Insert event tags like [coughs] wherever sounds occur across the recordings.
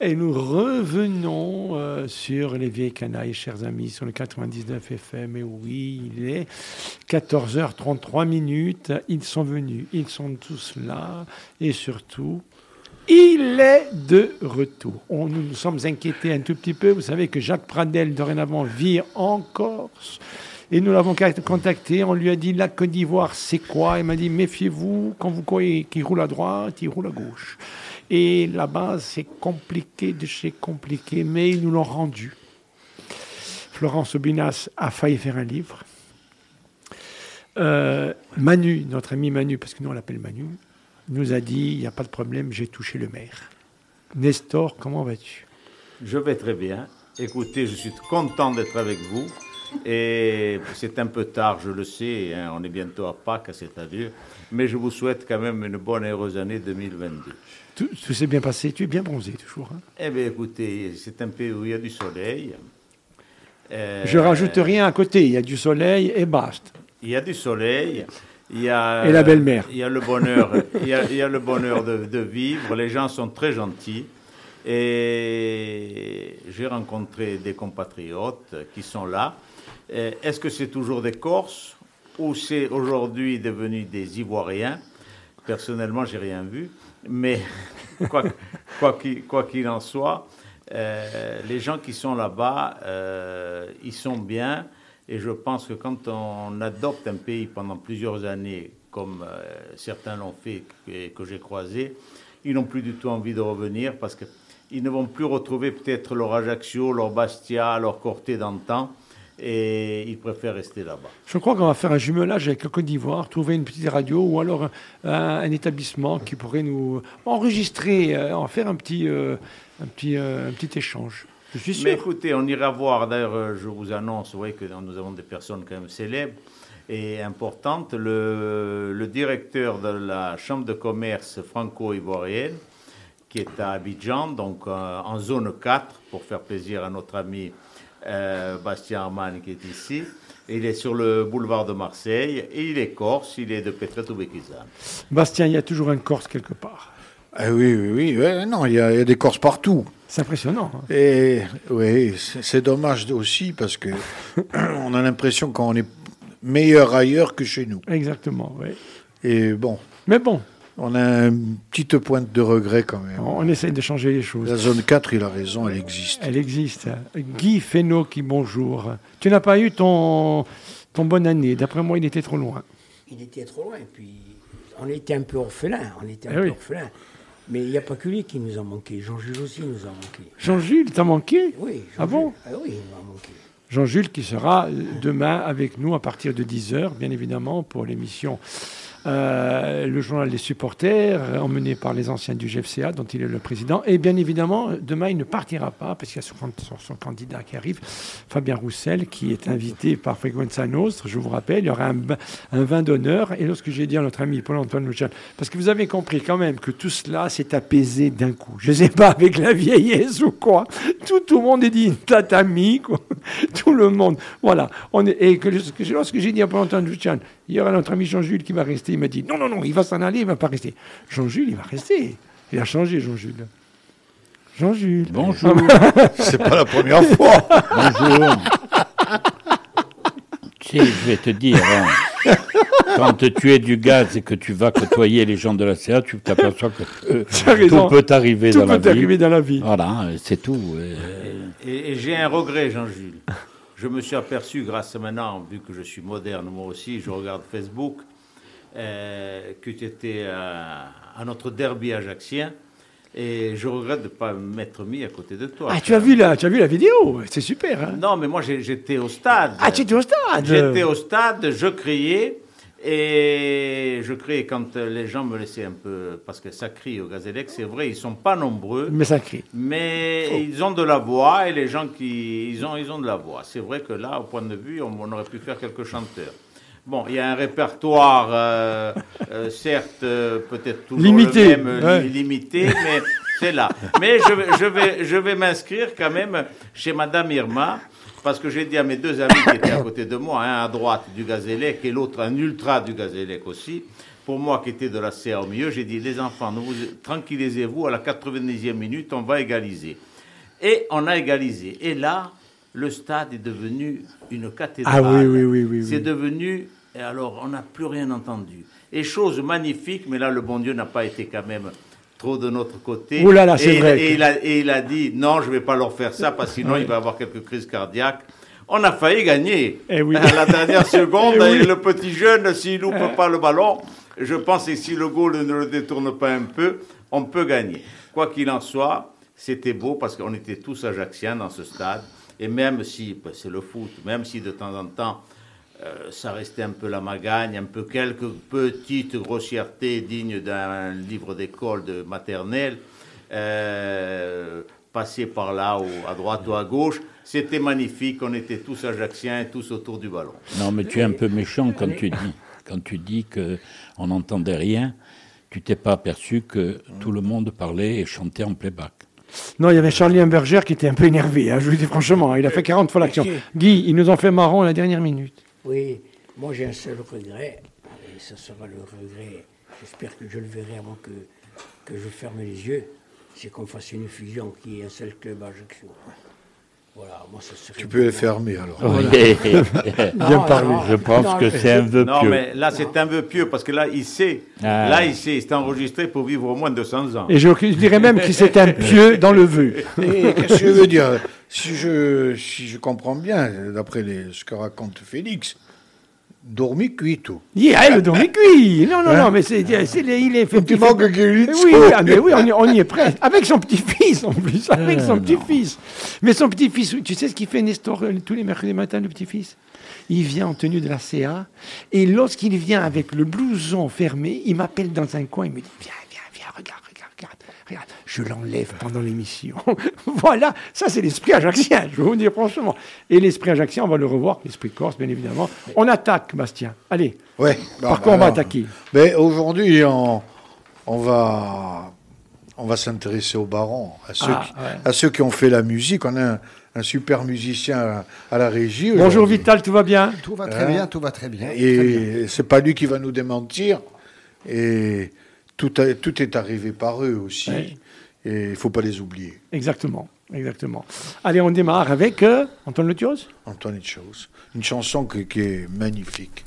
Et nous revenons euh, sur les vieilles canailles, chers amis, sur le 99 FM. Et oui, il est 14h33 minutes. Ils sont venus, ils sont tous là. Et surtout, il est de retour. Nous nous sommes inquiétés un tout petit peu. Vous savez que Jacques Pradel, dorénavant, vit en Corse. Et nous l'avons contacté, on lui a dit la Côte d'Ivoire, c'est quoi? Il m'a dit méfiez-vous, quand vous croyez qu'il roule à droite, il roule à gauche. Et là-bas, c'est compliqué de chez compliqué, mais ils nous l'ont rendu. Florence Obinas a failli faire un livre. Euh, Manu, notre ami Manu, parce que nous on l'appelle Manu, nous a dit il n'y a pas de problème, j'ai touché le maire. Nestor, comment vas-tu? Je vais très bien. Écoutez, je suis content d'être avec vous. Et c'est un peu tard, je le sais, hein, on est bientôt à Pâques, c'est-à-dire, mais je vous souhaite quand même une bonne et heureuse année 2022. Tout, s'est bien passé, tu es bien bronzé toujours. Hein eh bien écoutez, c'est un pays où il y a du soleil. Euh, je rajoute rien à côté, il y a du soleil et basta. Il y a du soleil. Il y a, et la belle-mère. Il y a le bonheur, il, y a, il y a le bonheur de, de, vivre. Les gens sont très gentils. Et j'ai rencontré des compatriotes qui sont là. Est-ce que c'est toujours des Corses ou c'est aujourd'hui devenu des Ivoiriens? Personnellement, j'ai rien vu, mais [laughs] quoi qu'il en soit, euh, les gens qui sont là-bas, euh, ils sont bien. Et je pense que quand on adopte un pays pendant plusieurs années, comme certains l'ont fait et que j'ai croisé, ils n'ont plus du tout envie de revenir parce qu'ils ne vont plus retrouver peut-être leur Ajaccio, leur Bastia, leur Corté d'antan et ils préfèrent rester là-bas. Je crois qu'on va faire un jumelage avec le Côte d'Ivoire, trouver une petite radio ou alors un, établissement qui pourrait nous enregistrer, euh, en faire un petit, euh, un petit, euh, un petit échange. Je suis sûr. Mais écoutez, on ira voir, d'ailleurs, je vous annonce, vous voyez que nous avons des personnes quand même célèbres et importantes. Le, le directeur de la Chambre de commerce franco-ivoirienne, qui est à Abidjan, donc en zone 4, pour faire plaisir à notre ami euh, Bastien Arman qui est ici. Il est sur le boulevard de Marseille et il est corse, il est de Petret-Oubekizan. Bastien, il y a toujours un corse quelque part. Ah oui, oui, oui. non, il y, a, des corses partout. C'est impressionnant. Hein. Et oui, c'est dommage aussi parce que [coughs] on a l'impression qu'on est meilleur ailleurs que chez nous. Exactement, oui. Et bon. Mais bon, on a une petite pointe de regret quand même. On essaye de changer les choses. La zone 4, il a raison, elle existe. Elle existe. Guy Fesneau qui bonjour. Tu n'as pas eu ton, ton bonne année. D'après moi, il était trop loin. Il était trop loin. Et puis, on était un peu orphelin. On était un eh peu orphelin. Mais il n'y a pas que lui qui nous a manqué. Jean-Jules aussi nous a manqué. Jean-Jules t'a manqué? Oui. ah bon? Ah oui, il m'a manqué. Jean-Jules qui sera demain avec nous à partir de 10h, bien évidemment, pour l'émission euh, le journal des supporters, emmené par les anciens du GFCA, dont il est le président. Et bien évidemment, demain, il ne partira pas, parce qu'il y a son, candidat qui arrive, Fabien Roussel, qui est invité par Frequenza Nostre. Je vous rappelle, il y aura un, vin d'honneur. Et lorsque j'ai dit à notre ami Paul-Antoine Luchal, parce que vous avez compris quand même que tout cela s'est apaisé d'un coup. Je ne sais pas avec la vieillesse ou quoi. Tout, le monde est dit tatami, quoi. [laughs] Tout le monde. Voilà. Et que, lorsque j'ai dit à Paul-Antoine Luchal, il y aura notre ami Jean-Jules qui va rester. Il m'a dit non, non, non, il va s'en aller, il ne va pas rester. Jean-Jules, il va rester. Il a changé, Jean-Jules. Jean-Jules. Bonjour. [laughs] C'est pas la première fois. Bonjour. tu sais, je vais te dire, hein, quand tu es du gaz et que tu vas côtoyer les gens de la CA, tu t'aperçois que euh, tout peut arriver dans la vie. Tout peut arriver dans la vie. Voilà, c'est tout. et j'ai un regret, Jean-Jules je me suis aperçu, grâce à maintenant, vu que je suis moderne moi aussi, je regarde Facebook, euh, que tu étais à, notre derby ajaxien. Et je regrette de ne pas m'être mis à côté de toi. Ah, tu as vu la, tu as vu la vidéo C'est super. Hein. non, mais moi j'étais au stade. Ah, tu étais au stade J'étais au stade, je criais. Et je crie quand les gens me laissaient un peu, parce que ça crie au Gazélec, c'est vrai, ils sont pas nombreux. Mais ça crie. Mais ils ont de la voix et les gens qui, ils ont, ils ont de la voix. C'est vrai que là, au point de vue, on, aurait pu faire quelques chanteurs. Bon, il y a un répertoire, euh, euh, certes, euh, peut-être toujours limité, le même, limité, mais c'est là. Mais je, je vais, je vais m'inscrire quand même chez Madame Irma parce que j'ai dit à mes deux amis qui étaient à côté de moi, un à droite du Gazélec et l'autre un ultra du Gazélec aussi, pour moi qui était de la CA au milieu, j'ai dit les enfants, vous, tranquillisez-vous, à la 90e minute, on va égaliser. Et on a égalisé. Et là, le stade est devenu une cathédrale. Ah oui, oui, oui. oui, C'est devenu. Et alors, on n'a plus rien entendu. Et chose magnifique, mais là, le bon Dieu n'a pas été quand même trop de notre côté. Ouh là là, c'est vrai. Et, il a, et, il a, dit non, je ne vais pas leur faire ça, parce que sinon, [laughs] il va avoir quelques crises cardiaques. On a failli gagner. Et eh oui. [laughs] À la dernière seconde, [laughs] et le petit jeune, s'il loupe eh. pas le ballon, je pense que si le goal ne le détourne pas un peu, on peut gagner. Quoi qu'il en soit, c'était beau parce qu'on était tous ajaxiens dans ce stade. Et même si, ben, c'est le foot, même si de temps en temps, euh, ça restait un peu la magagne, un peu quelques petites grossièretés dignes d'un livre d'école de maternelle, euh, passer par là, ou à droite ou à gauche, c'était magnifique. On était tous ajaxiens, tous autour du ballon. Non, mais tu es un peu méchant quand tu dis quand tu dis qu'on n'entendait rien, tu t'es pas aperçu que tout le monde parlait et chantait en playback. Non, il y avait Charlie Humberger qui était un peu énervé, hein, je vous le dis franchement, il a fait 40 fois l'action. Guy, il nous en fait marrant à la dernière minute. Oui, moi j'ai un seul regret, et ce sera le regret, j'espère que je le verrai avant que, que je ferme les yeux, c'est qu'on fasse une fusion qui est un seul club à Ajaccio. Tu peux les fermer alors. [laughs] Bien parlé. Je pense que c'est un vœu pieux. Non, mais là, c'est un vœu pieux parce que là, il sait. Ah. Là, il sait. C'est enregistré pour vivre au moins 200 ans. Et je, dirais même que c'est un pieux dans le vœu. Qu'est-ce que je veux dire? Si je, si je comprends bien, d'après ce que raconte Félix, dormi cuit tout. Yeah, le [laughs] dormi cuit. Non, non, non, mais c'est, c'est, il est fait. Petit manque Oui, ah, mais oui, on y, on y est prêt. [laughs] Avec son petit-fils, en plus. Avec son petit-fils. Mais son petit-fils, tu sais ce qu'il fait, Nestor, euh, tous les mercredis matins, le petit-fils? Il vient en tenue de la CA. Et lorsqu'il vient avec le blouson fermé, il m'appelle dans un coin. Il me dit Viens, viens, viens, regarde, regarde, regarde. Je l'enlève pendant l'émission. [laughs] voilà, ça c'est l'esprit ajaxien, je vais vous dire franchement. Et l'esprit ajaxien, on va le revoir, l'esprit corse, bien évidemment. On attaque, Bastien. Allez, ouais, par quoi on va attaquer mais Aujourd'hui, on, on, va, on va s'intéresser aux barons, à ceux, ah, qui, à ceux qui ont fait la musique. On a un, super musicien à, la régie. Bonjour Vital, tout va bien? Tout va très hein? bien, tout va très bien. Et c'est pas lui qui va nous démentir. Et tout, tout est arrivé par eux aussi. Et il ne faut pas les oublier. Exactement, exactement. Allez, on démarre avec euh, Antoine Letios Antoine Letios. Une chanson qui est magnifique.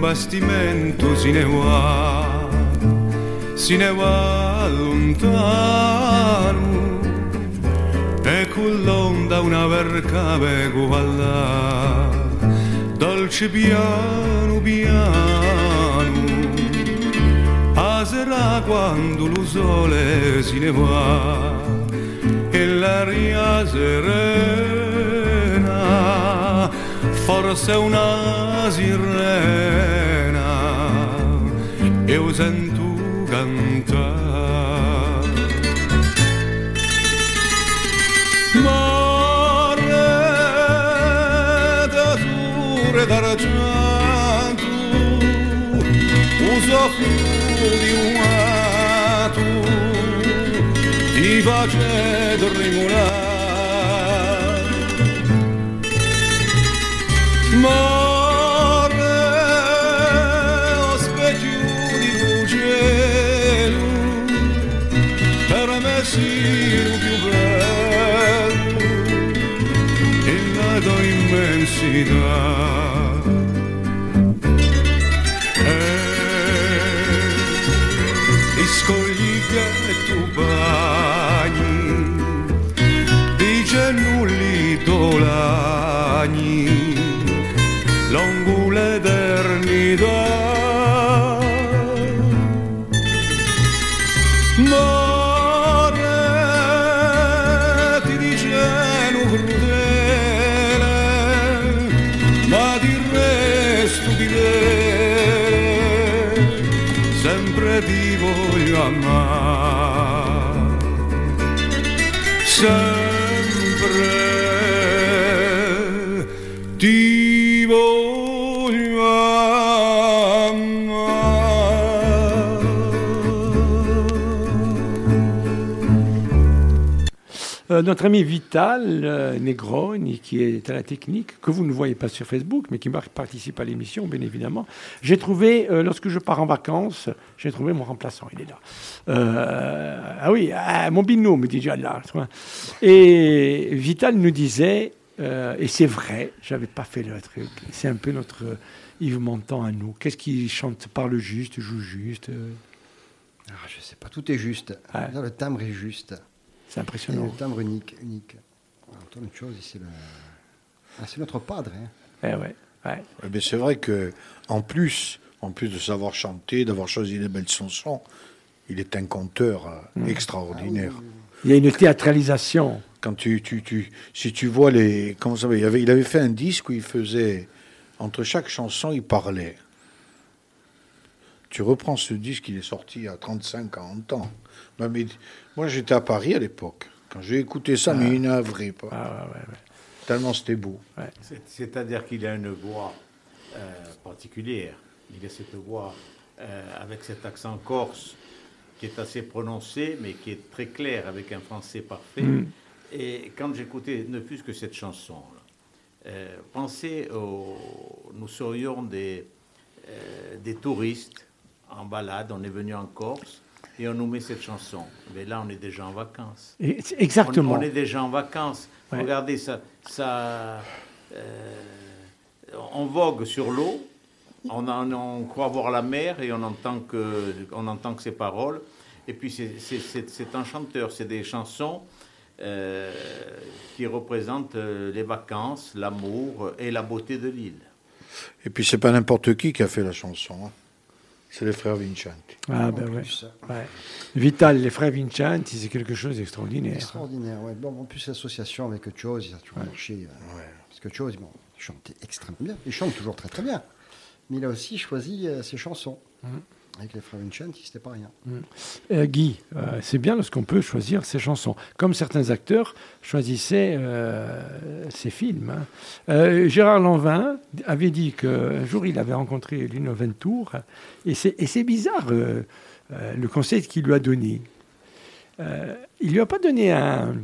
Bastimento se ne va, se ne va lontano. E con l'onda una verca là, dolce piano piano, a sera quando lo sole se ne va e l'aria serena forse una sirena eu sento cantar. Mare d'azzurro e d'argento, uso di un ato, ti face dormire. mare o specie di bugello per me siru più bello in la tua immensità euh, notre ami Vital euh, Negroni, qui est à la technique, que vous ne voyez pas sur Facebook, mais qui participe à l'émission, bien évidemment. J'ai trouvé, lorsque je pars en vacances, j'ai trouvé mon remplaçant, il est là. ah oui, ah, mon binôme, me dit là. Et Vital nous disait, et c'est vrai, j'avais pas fait le truc, c'est un peu notre Yves Montand à nous. Qu'est-ce qu'il chante, parle juste, joue juste ah, Je sais pas, tout est juste. Le timbre est juste. C'est impressionnant. le timbre unique. unique. Alors, une chose, c'est, le... Ah, c'est notre padre. Hein. Eh ouais, ouais. mais c'est vrai que en plus, en plus de savoir chanter, d'avoir choisi des belles chansons, il est un conteur euh, mm. extraordinaire. Ah il y a une théâtralisation. Quand tu, tu, tu, si tu vois les, comment ça va, il avait, il avait fait un disque où il faisait entre chaque chanson, il parlait. Tu reprends ce disque, il est sorti à 35, 40 ans. Moi, j'étais à Paris à l'époque. Quand j'ai écouté ça, mais il n'a vrai pas. Ah, Tellement c'était beau. C'est-à-dire qu'il a une voix euh, particulière. Il a cette voix euh, avec cet accent corse qui est assez prononcé, mais qui est très clair, avec un français parfait. Mm. Et quand j'écoutais ne plus que cette chanson, euh, pensez, nous serions des, des touristes en balade, on est venu en Corse et on nous met cette chanson. Mais là, on est déjà en vacances. exactement. On, est déjà en vacances. Regardez, ça, ça euh, on vogue sur l'eau, on, on, croit voir la mer et on entend que, on entend que ces paroles. Et puis c'est un chanteur, c'est des chansons euh, qui représentent euh, les vacances, l'amour et la beauté de l'île. Et puis c'est pas n'importe qui qui a fait la chanson. Hein. C'est les frères Vincenti. Ah, ben ouais. ouais. Vital, les frères Vincenti, c'est quelque chose d'extraordinaire. Extraordinaire, oui. Bon, en plus, l'association avec Chose, il a toujours marché. Euh, parce que Chose, bon, il chantait extrêmement bien. Il chante toujours très très bien. Mais il a aussi choisi euh, ses chansons. Mmh. Avec les frères Vincenti, c'était pas rien. Mm. Euh, Guy, euh, c'est bien lorsqu'on peut choisir ses chansons, comme certains acteurs choisissaient euh, ses films. Hein. Gérard Lanvin avait dit qu'un jour il avait rencontré Lino Ventour, et c'est bizarre le conseil qu'il lui a donné. il lui a pas donné un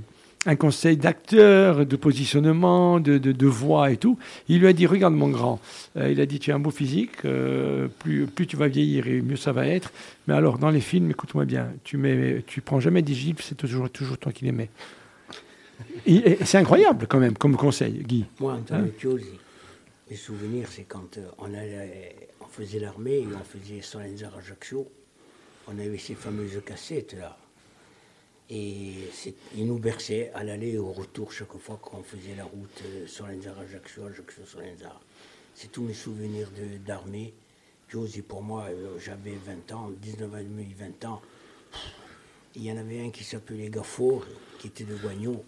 un conseil d'acteur, de positionnement, de, voix et tout. Il lui a dit, regarde mon grand, euh, il a dit, tu as un beau physique, euh, plus, plus tu vas vieillir et mieux ça va être. Mais alors, dans les films, écoute-moi bien, tu mets, tu prends jamais des gifs, c'est toujours, toujours toi qui les mets. C'est incroyable quand même comme conseil, Guy. Moi, Antonio hein mes souvenirs, c'est quand euh, on, allait, on faisait l'armée et on faisait Solenza Ajaccio, on avait ces fameuses cassettes là. Et il nous berçait à l'aller et au retour chaque fois qu'on faisait la route euh, sur l'Enzara, Ajaccio, Ajaccio sur l'Enzara. C'est tous mes souvenirs d'armée. Josie, pour moi, euh, j'avais 20 ans, 19 ans et demi, 20 ans. Il y en avait un qui s'appelait Gaffort, qui était de Guagnon.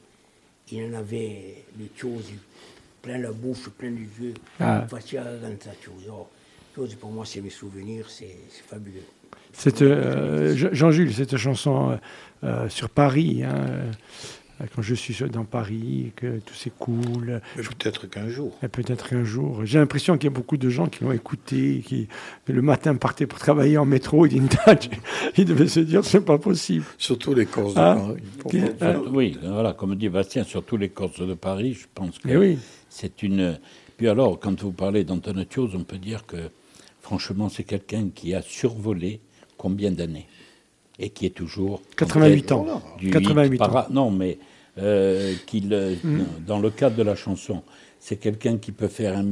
Il en avait les choses, plein la bouche, plein les yeux. Ah. Chose, pour moi, c'est mes souvenirs, c'est fabuleux. Euh, Jean-Jules, cette chanson euh, euh, sur Paris, hein, quand je suis dans Paris, que tout s'écoule. Peut-être qu'un jour. Peut-être qu'un jour. J'ai l'impression qu'il y a beaucoup de gens qui l'ont écouté, qui le matin partaient pour travailler en métro, ils, ils devaient se dire c'est pas possible. Surtout les Corses de hein Paris. oui, voilà, comme dit Bastien, surtout les Corses de Paris, je pense que oui. c'est une. Puis alors, quand vous parlez d'Antonio on peut dire que franchement, c'est quelqu'un qui a survolé combien d'années et qui est toujours 88 ans. 88 ans. Non, mais euh, euh, mm. dans le cadre de la chanson, c'est quelqu'un qui peut faire un,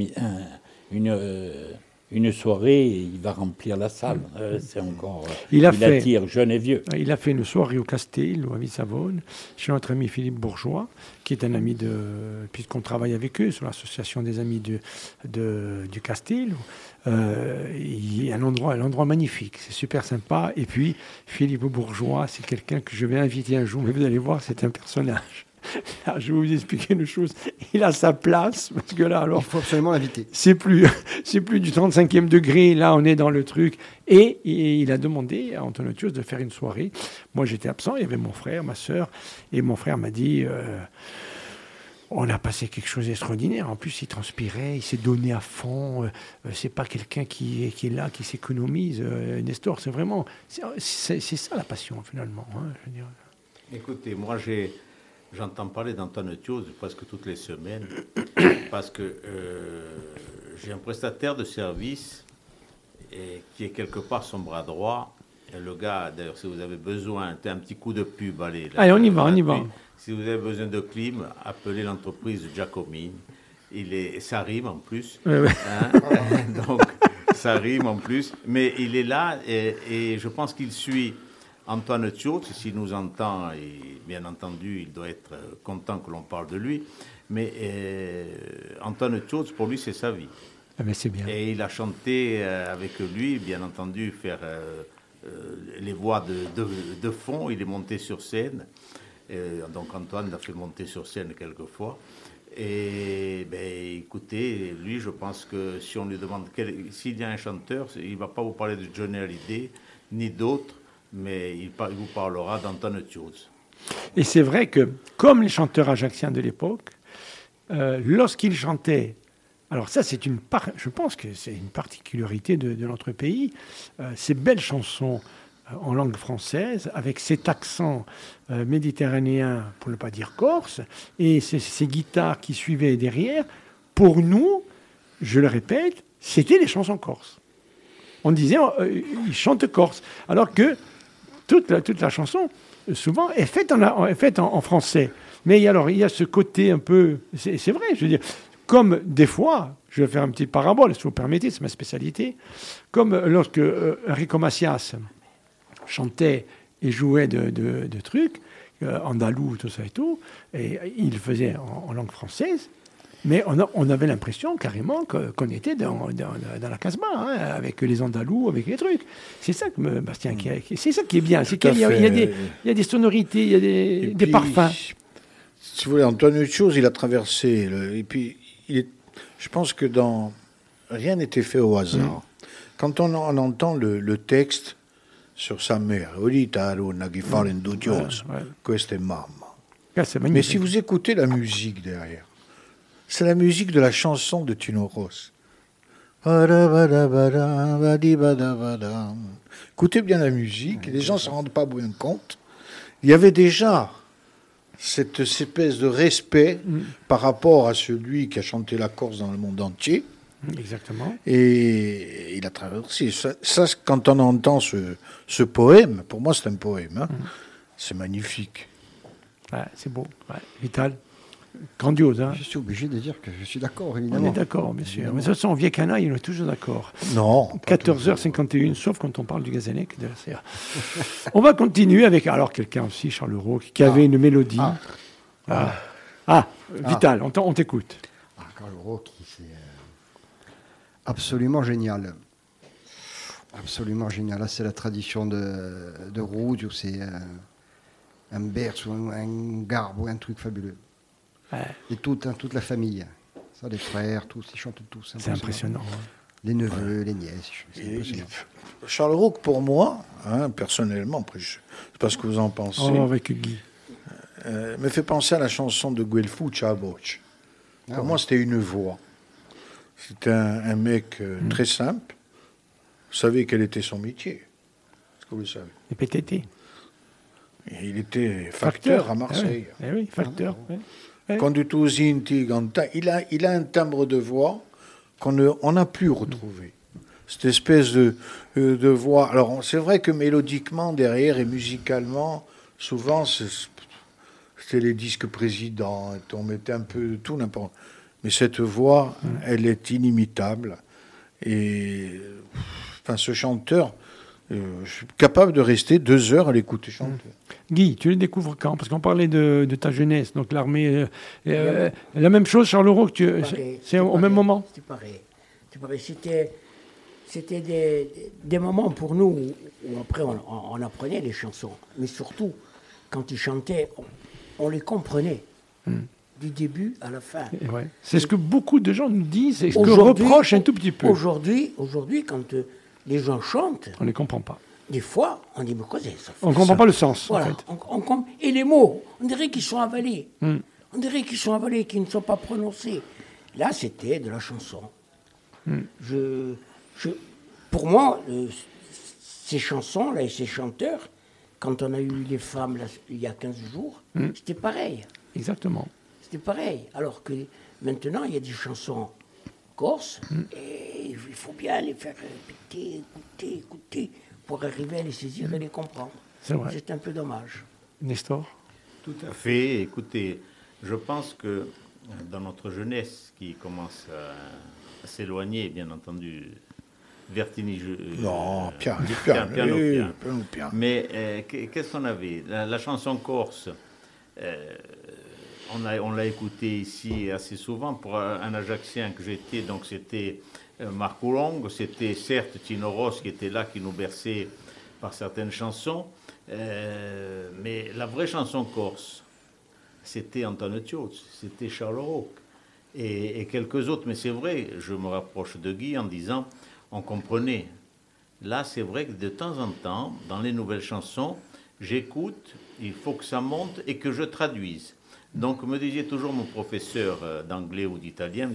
une, euh, une soirée et il va remplir la salle. Mm. c'est encore. il, a fait, attire jeune et vieux. Il a fait une soirée au Castel, à Savone, chez notre ami Philippe Bourgeois, qui est un ami de. puisqu'on travaille avec eux sur l'association des amis de, de du Castel. Euh, il y a un endroit, un endroit magnifique, c'est super sympa. Et puis, Philippe Bourgeois, c'est quelqu'un que je vais inviter un jour, mais vous allez voir, c'est un personnage. [laughs] je vais vous expliquer une chose. Il a sa place, parce que là, alors. Il faut absolument l'inviter. C'est plus, [laughs] c'est plus du 35e degré. Là, on est dans le truc. Et, il a demandé à Antonotius de faire une soirée. Moi, j'étais absent. Il y avait mon frère, ma soeur. Et mon frère m'a dit. Euh, on a passé quelque chose d'extraordinaire. En plus, il transpirait, il s'est donné à fond. Euh, c'est pas quelqu'un qui, est là, qui s'économise. Euh, Nestor, c'est vraiment. C'est ça la passion, finalement. Hein, Écoutez, moi, j'entends parler d'Antoine Thios presque toutes les semaines, [coughs] parce que euh, j'ai un prestataire de service qui est quelque part son bras droit. Le gars, d'ailleurs, si vous avez besoin, un petit coup de pub, allez. allez, on y va, on y va. Si vous avez besoin de clim, appelez l'entreprise Giacomini. Il est, ça rime en plus. Hein. [laughs] Donc, ça rime en plus. Mais il est là et, je pense qu'il suit Antoine Thiot. S'il nous entend, et bien entendu, il doit être content que l'on parle de lui. Mais euh, Antoine Thiot, pour lui, c'est sa vie. Ah ben, c'est bien. Et il a chanté euh, avec lui, bien entendu, faire euh, les voix de, de, fond. Il est monté sur scène. donc Antoine l'a fait monter sur scène quelquefois. Et ben, écoutez, lui, je pense que si on lui demande s'il y a un chanteur, il ne va pas vous parler de Johnny Hallyday ni d'autres, mais il, vous parlera d'Antoine Thios. Et c'est vrai que, comme les chanteurs ajaxiens de l'époque, euh, lorsqu'ils chantaient, alors ça, c'est une part, je pense que c'est une particularité de, notre pays, euh, ces belles chansons en langue française, avec cet accent euh, méditerranéen, pour ne pas dire corse, et ces, guitares qui suivaient derrière, pour nous, je le répète, c'était des chansons corses. On disait, euh, ils chantent corse, alors que toute la, toute la chanson, souvent, est faite en, est faite en, français. Mais alors, il y a ce côté un peu, c'est vrai, je veux dire, comme des fois, je vais faire un petit parabole, si vous permettez, c'est ma spécialité, comme lorsque euh, Enrico Macias, chantait et jouait de, trucs, euh, andalou, tout ça et tout, et il le faisait en, langue française, mais on, avait l'impression carrément qu'on était dans, la Casbah, hein, avec les Andalous, avec les trucs. C'est ça que Bastien, c'est ça qui est bien, c'est qu'il y, a des sonorités, il y a des, parfums. Si vous voulez, Antoine Chose, il a traversé, et puis je pense que dans rien n'était fait au hasard. Mm. Quand on, entend le texte, sur sa mère. Mais si vous écoutez la musique derrière, c'est la musique de la chanson de Tino Ross. Écoutez bien la musique, les gens ne s'en rendent pas bien compte. Il y avait déjà cette espèce de respect mm. par rapport à celui qui a chanté la Corse dans le monde entier. Exactement. Et il a traversé. Ça, ça quand on entend ce, ce, poème, pour moi c'est un poème, hein, mm. c'est magnifique. c'est beau, vital. Grandiose. Hein. Je suis obligé de dire que je suis d'accord, évidemment. On est d'accord, monsieur. Mais de toute façon, vieux canaille, on est toujours d'accord. Non. 14h51, sauf quand on parle du Gazanec de la CA. on va continuer avec, alors quelqu'un aussi, Charles Roux, qui avait ah. une mélodie. Ah, ah. ah Vital, on t'écoute. Ah, Charles Roux, c'est absolument génial. Absolument génial. Là, c'est la tradition de, de Rouge, où c'est un, un berce ou un, garbe ou un truc fabuleux. Et toute, hein, toute la famille. Ça, les frères, tous, ils chantent tous. C'est impressionnant. Les neveux, les nièces. Charles Roux, pour moi, hein, personnellement, après, je sais pas ce que vous en pensez. Oh, avec Guy. Euh, me fait penser à la chanson de Guelfou, Chaboch. Pour ah moi, c'était une voix. C'était un, mec euh, hmm. très simple. Vous savez quel était son métier Est-ce que vous le savez? Le PTT. il était facteur, à Marseille. Eh oui, facteur. Il a, il a un timbre de voix qu'on n'a plus retrouvé. Cette espèce de, euh, de voix. Alors, c'est vrai que mélodiquement, derrière et musicalement, souvent, c'était les disques présidents. On mettait un peu tout n'importe mais cette voix, elle est inimitable. Et enfin, ce chanteur, euh, je suis capable de rester deux heures à l'écouter chanter. Guy, tu le découvres quand? Parce qu'on parlait de, ta jeunesse, donc l'armée. Euh, euh, la même chose, Charles Leroux, c'est au même moment? C'était, c'était des, des, moments pour nous où, après on, apprenait les chansons. Mais surtout, quand ils chantaient, on, les comprenait. Hmm du début à la fin. C'est ce que beaucoup de gens nous disent et ce que reprochent un tout petit peu. Aujourd'hui, aujourd'hui quand euh, les gens chantent... On ne les comprend pas. Des fois, on dit, mais quoi c'est ça On ne comprend pas le sens. Voilà. et les mots, on dirait qu'ils sont avalés. Hmm. On dirait qu'ils sont avalés, qu'ils ne sont pas prononcés. Là, c'était de la chanson. Hmm. Je, pour moi, euh, ces chansons-là et ces chanteurs, quand on a eu les femmes il y a 15 jours, hmm. c'était pareil. Exactement. C'était pareil. Alors que maintenant, il y a des chansons corses hmm. et il faut bien les faire répéter, écouter, écouter pour arriver à les saisir et les comprendre. C'est vrai. C'est un peu dommage. Nestor Tout à fait. Écoutez, je pense que dans notre jeunesse qui commence à, s'éloigner, bien entendu, vertigineux. Non, piano, piano, piano, piano, Mais euh, qu'est-ce qu'on avait? La, chanson corse, euh, on l'a écouté ici assez souvent pour un Ajaxien que j'étais, donc c'était euh, Marco Long, c'était certes Tino Ross qui était là, qui nous berçait par certaines chansons, mais la vraie chanson corse, c'était Antonio Thios, c'était Charles Roch et, quelques autres. Mais c'est vrai, je me rapproche de Guy en disant, on comprenait. Là, c'est vrai que de temps en temps, dans les nouvelles chansons, j'écoute, il faut que ça monte et que je traduise. Donc, me disait toujours mon professeur euh, d'anglais ou d'italien,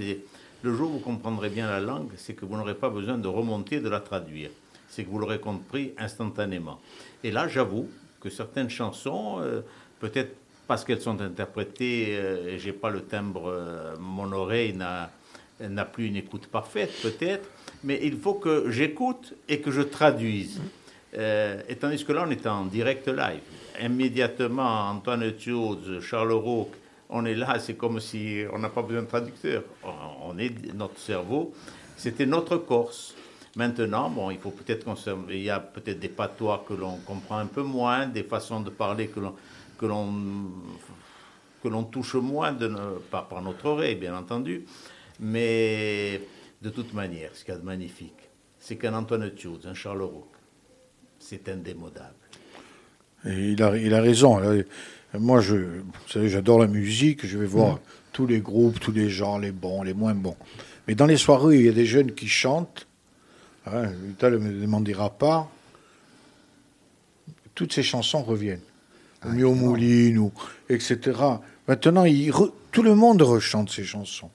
le jour où vous comprendrez bien la langue, c'est que vous n'aurez pas besoin de remonter, de la traduire. C'est que vous l'aurez compris instantanément. Et là, j'avoue que certaines chansons, euh, peut-être parce qu'elles sont interprétées, euh, j'ai pas le timbre, euh, mon oreille n'a plus une écoute parfaite peut-être, mais il faut que j'écoute et que je traduise. Et tandis que là, on est en direct live. Immédiatement, Antoine Thiaude, Charles Roch, on est là, c'est comme si on n'a pas besoin de traducteur. On est notre cerveau, c'était notre Corse. Maintenant, bon, il faut peut-être il y a peut-être des patois que l'on comprend un peu moins, des façons de parler que l'on que l'on que l'on touche moins, de, pas par notre oreille bien entendu, mais de toute manière, ce qu'il y a de magnifique, c'est qu'un Antoine Thiaud, un Charles Roch, c'est indémodable. Et il, a, il a raison. Moi, je, vous savez, j'adore la musique, je vais voir tous les groupes, tous les gens, les bons, les moins bons. Mais dans les soirées, il y a des jeunes qui chantent, hein, ne me demandera pas, toutes ces chansons reviennent au Mio Mouline, ou, etc. Maintenant, tout le monde rechante ces chansons.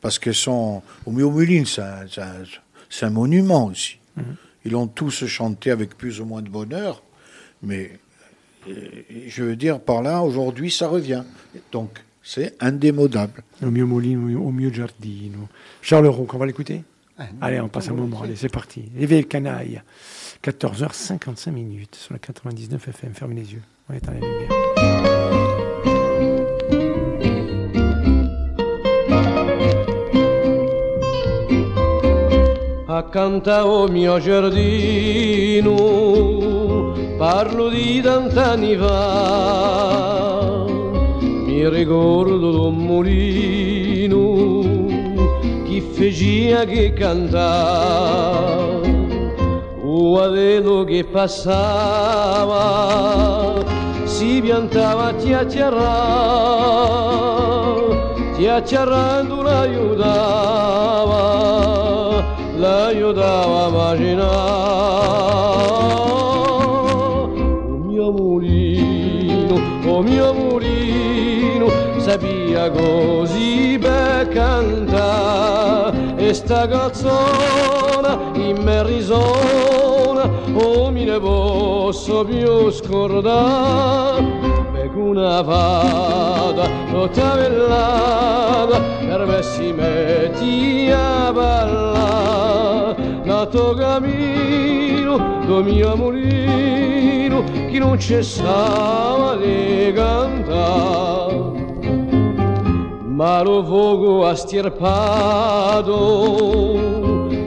Parce qu'elles sont. Au Mio Mouline, c'est un, monument aussi. Mhm. Ils l'ont tous chanté avec plus ou moins de bonheur. Mais je veux dire, par là, aujourd'hui, ça revient. Donc, c'est indémodable. Au Mio Mouline, au Mio Giardino. Charles Roch, on va l'écouter Allez, on passe un moment. Allez, c'est parti. Éveille canaille. 14h55 minutes sur la 99 FM. Fermez les yeux. On est dans la lumière. Accanto al mio giardino parlo di tant'anni fa, mi ricordo d'un mulino chi fecea che cantava, o vedo che passava si piantava a chiacchierare, chiacchierando l'aiutava, l'aiutava a immaginare. Sapia così per cantare, e sta canzone in me risona, o mi ne posso più scordare una vada tutta bellata per me si metti a ballare. Lato cammino do mio mulino che non cessava di cantare ma lo fuoco ha stirpato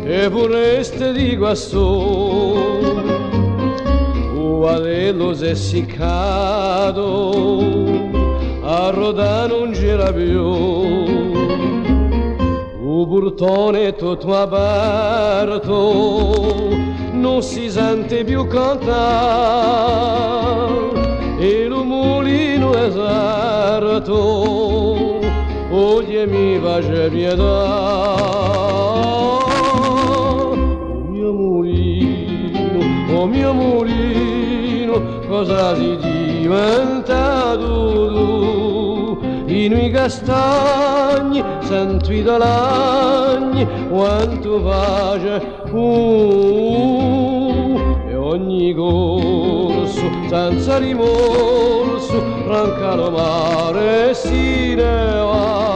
e vorreste di guasto quadrello essiccato a rodare non gira più un portone tutto aperto non si sente più cantare e il mulino eserto mi face pietà. Mio mulino, oh mio mulino cosa si diventa tu i noi castagni sento i dolagni quanto pace uh, e ogni corso senza rimorso, ranca lo mare si ne va,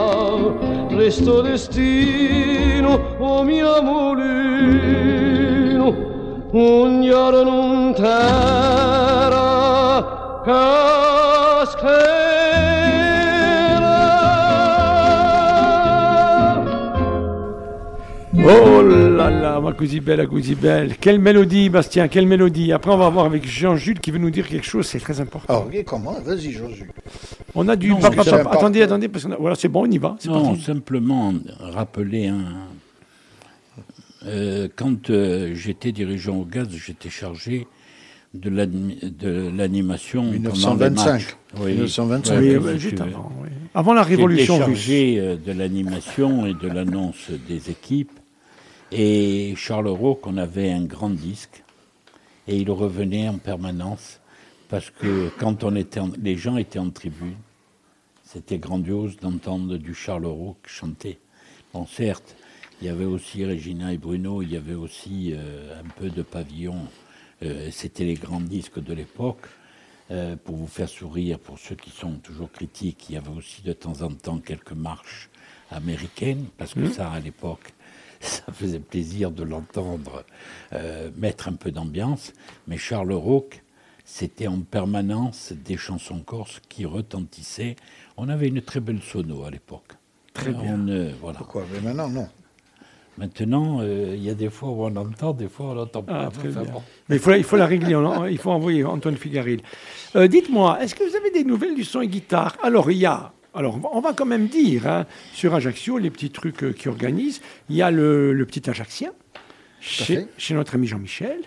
resto destino, o mio mulino, un giorno non terra, là là, ma cousine la cousine belle. Quelle mélodie, Bastien, quelle mélodie. Après, on va voir avec Jean-Jules qui veut nous dire quelque chose, c'est très important. Ah, ok, comment? Vas-y, Jean-Jules. On a du. Non, papa. Attendez, attendez, parce que voilà, c'est bon, on y va. c'est Non, parti. simplement rappeler un. Euh, quand euh, j'étais dirigeant au gaz, j'étais chargé de l'animation pendant les 1925. matchs. Oui, 1925. Oui, juste veux. avant. oui. Avant la révolution J'étais russe. chargé euh, de l'animation et de l'annonce des équipes. Et Charles Roch, on avait un grand disque. Et il revenait en permanence. Parce que quand on était en- les gens étaient en tribune, c'était grandiose d'entendre du Charles Roch chanter. Bon, certes, il y avait aussi Regina et Bruno, il y avait aussi euh, un peu de pavillon. Euh, c'était les grands disques de l'époque. Euh, pour vous faire sourire, pour ceux qui sont toujours critiques, il y avait aussi de temps en temps quelques marches américaines, parce que ça, à l'époque, ça faisait plaisir de l'entendre euh, mettre un peu d'ambiance. Mais Charles Roch, c'était en permanence des chansons corses qui retentissaient. On avait une très belle sono à l'époque. Très bien. On, euh, voilà. Pourquoi? Mais maintenant, non. Maintenant, euh, il y a des fois où on entend, des fois on n'entend pas. Ah, très Enfin, bien. bon. Mais il faut, il faut la régler, on- il faut envoyer Antoine Figaril. Euh, Dites-moi, est-ce que vous avez des nouvelles du son et guitare? Alors, il y a, alors on va quand même dire, hein, sur Ajaccio, les petits trucs euh, qui organisent, il y a le, le petit Ajaxien, chez, notre ami Jean-Michel,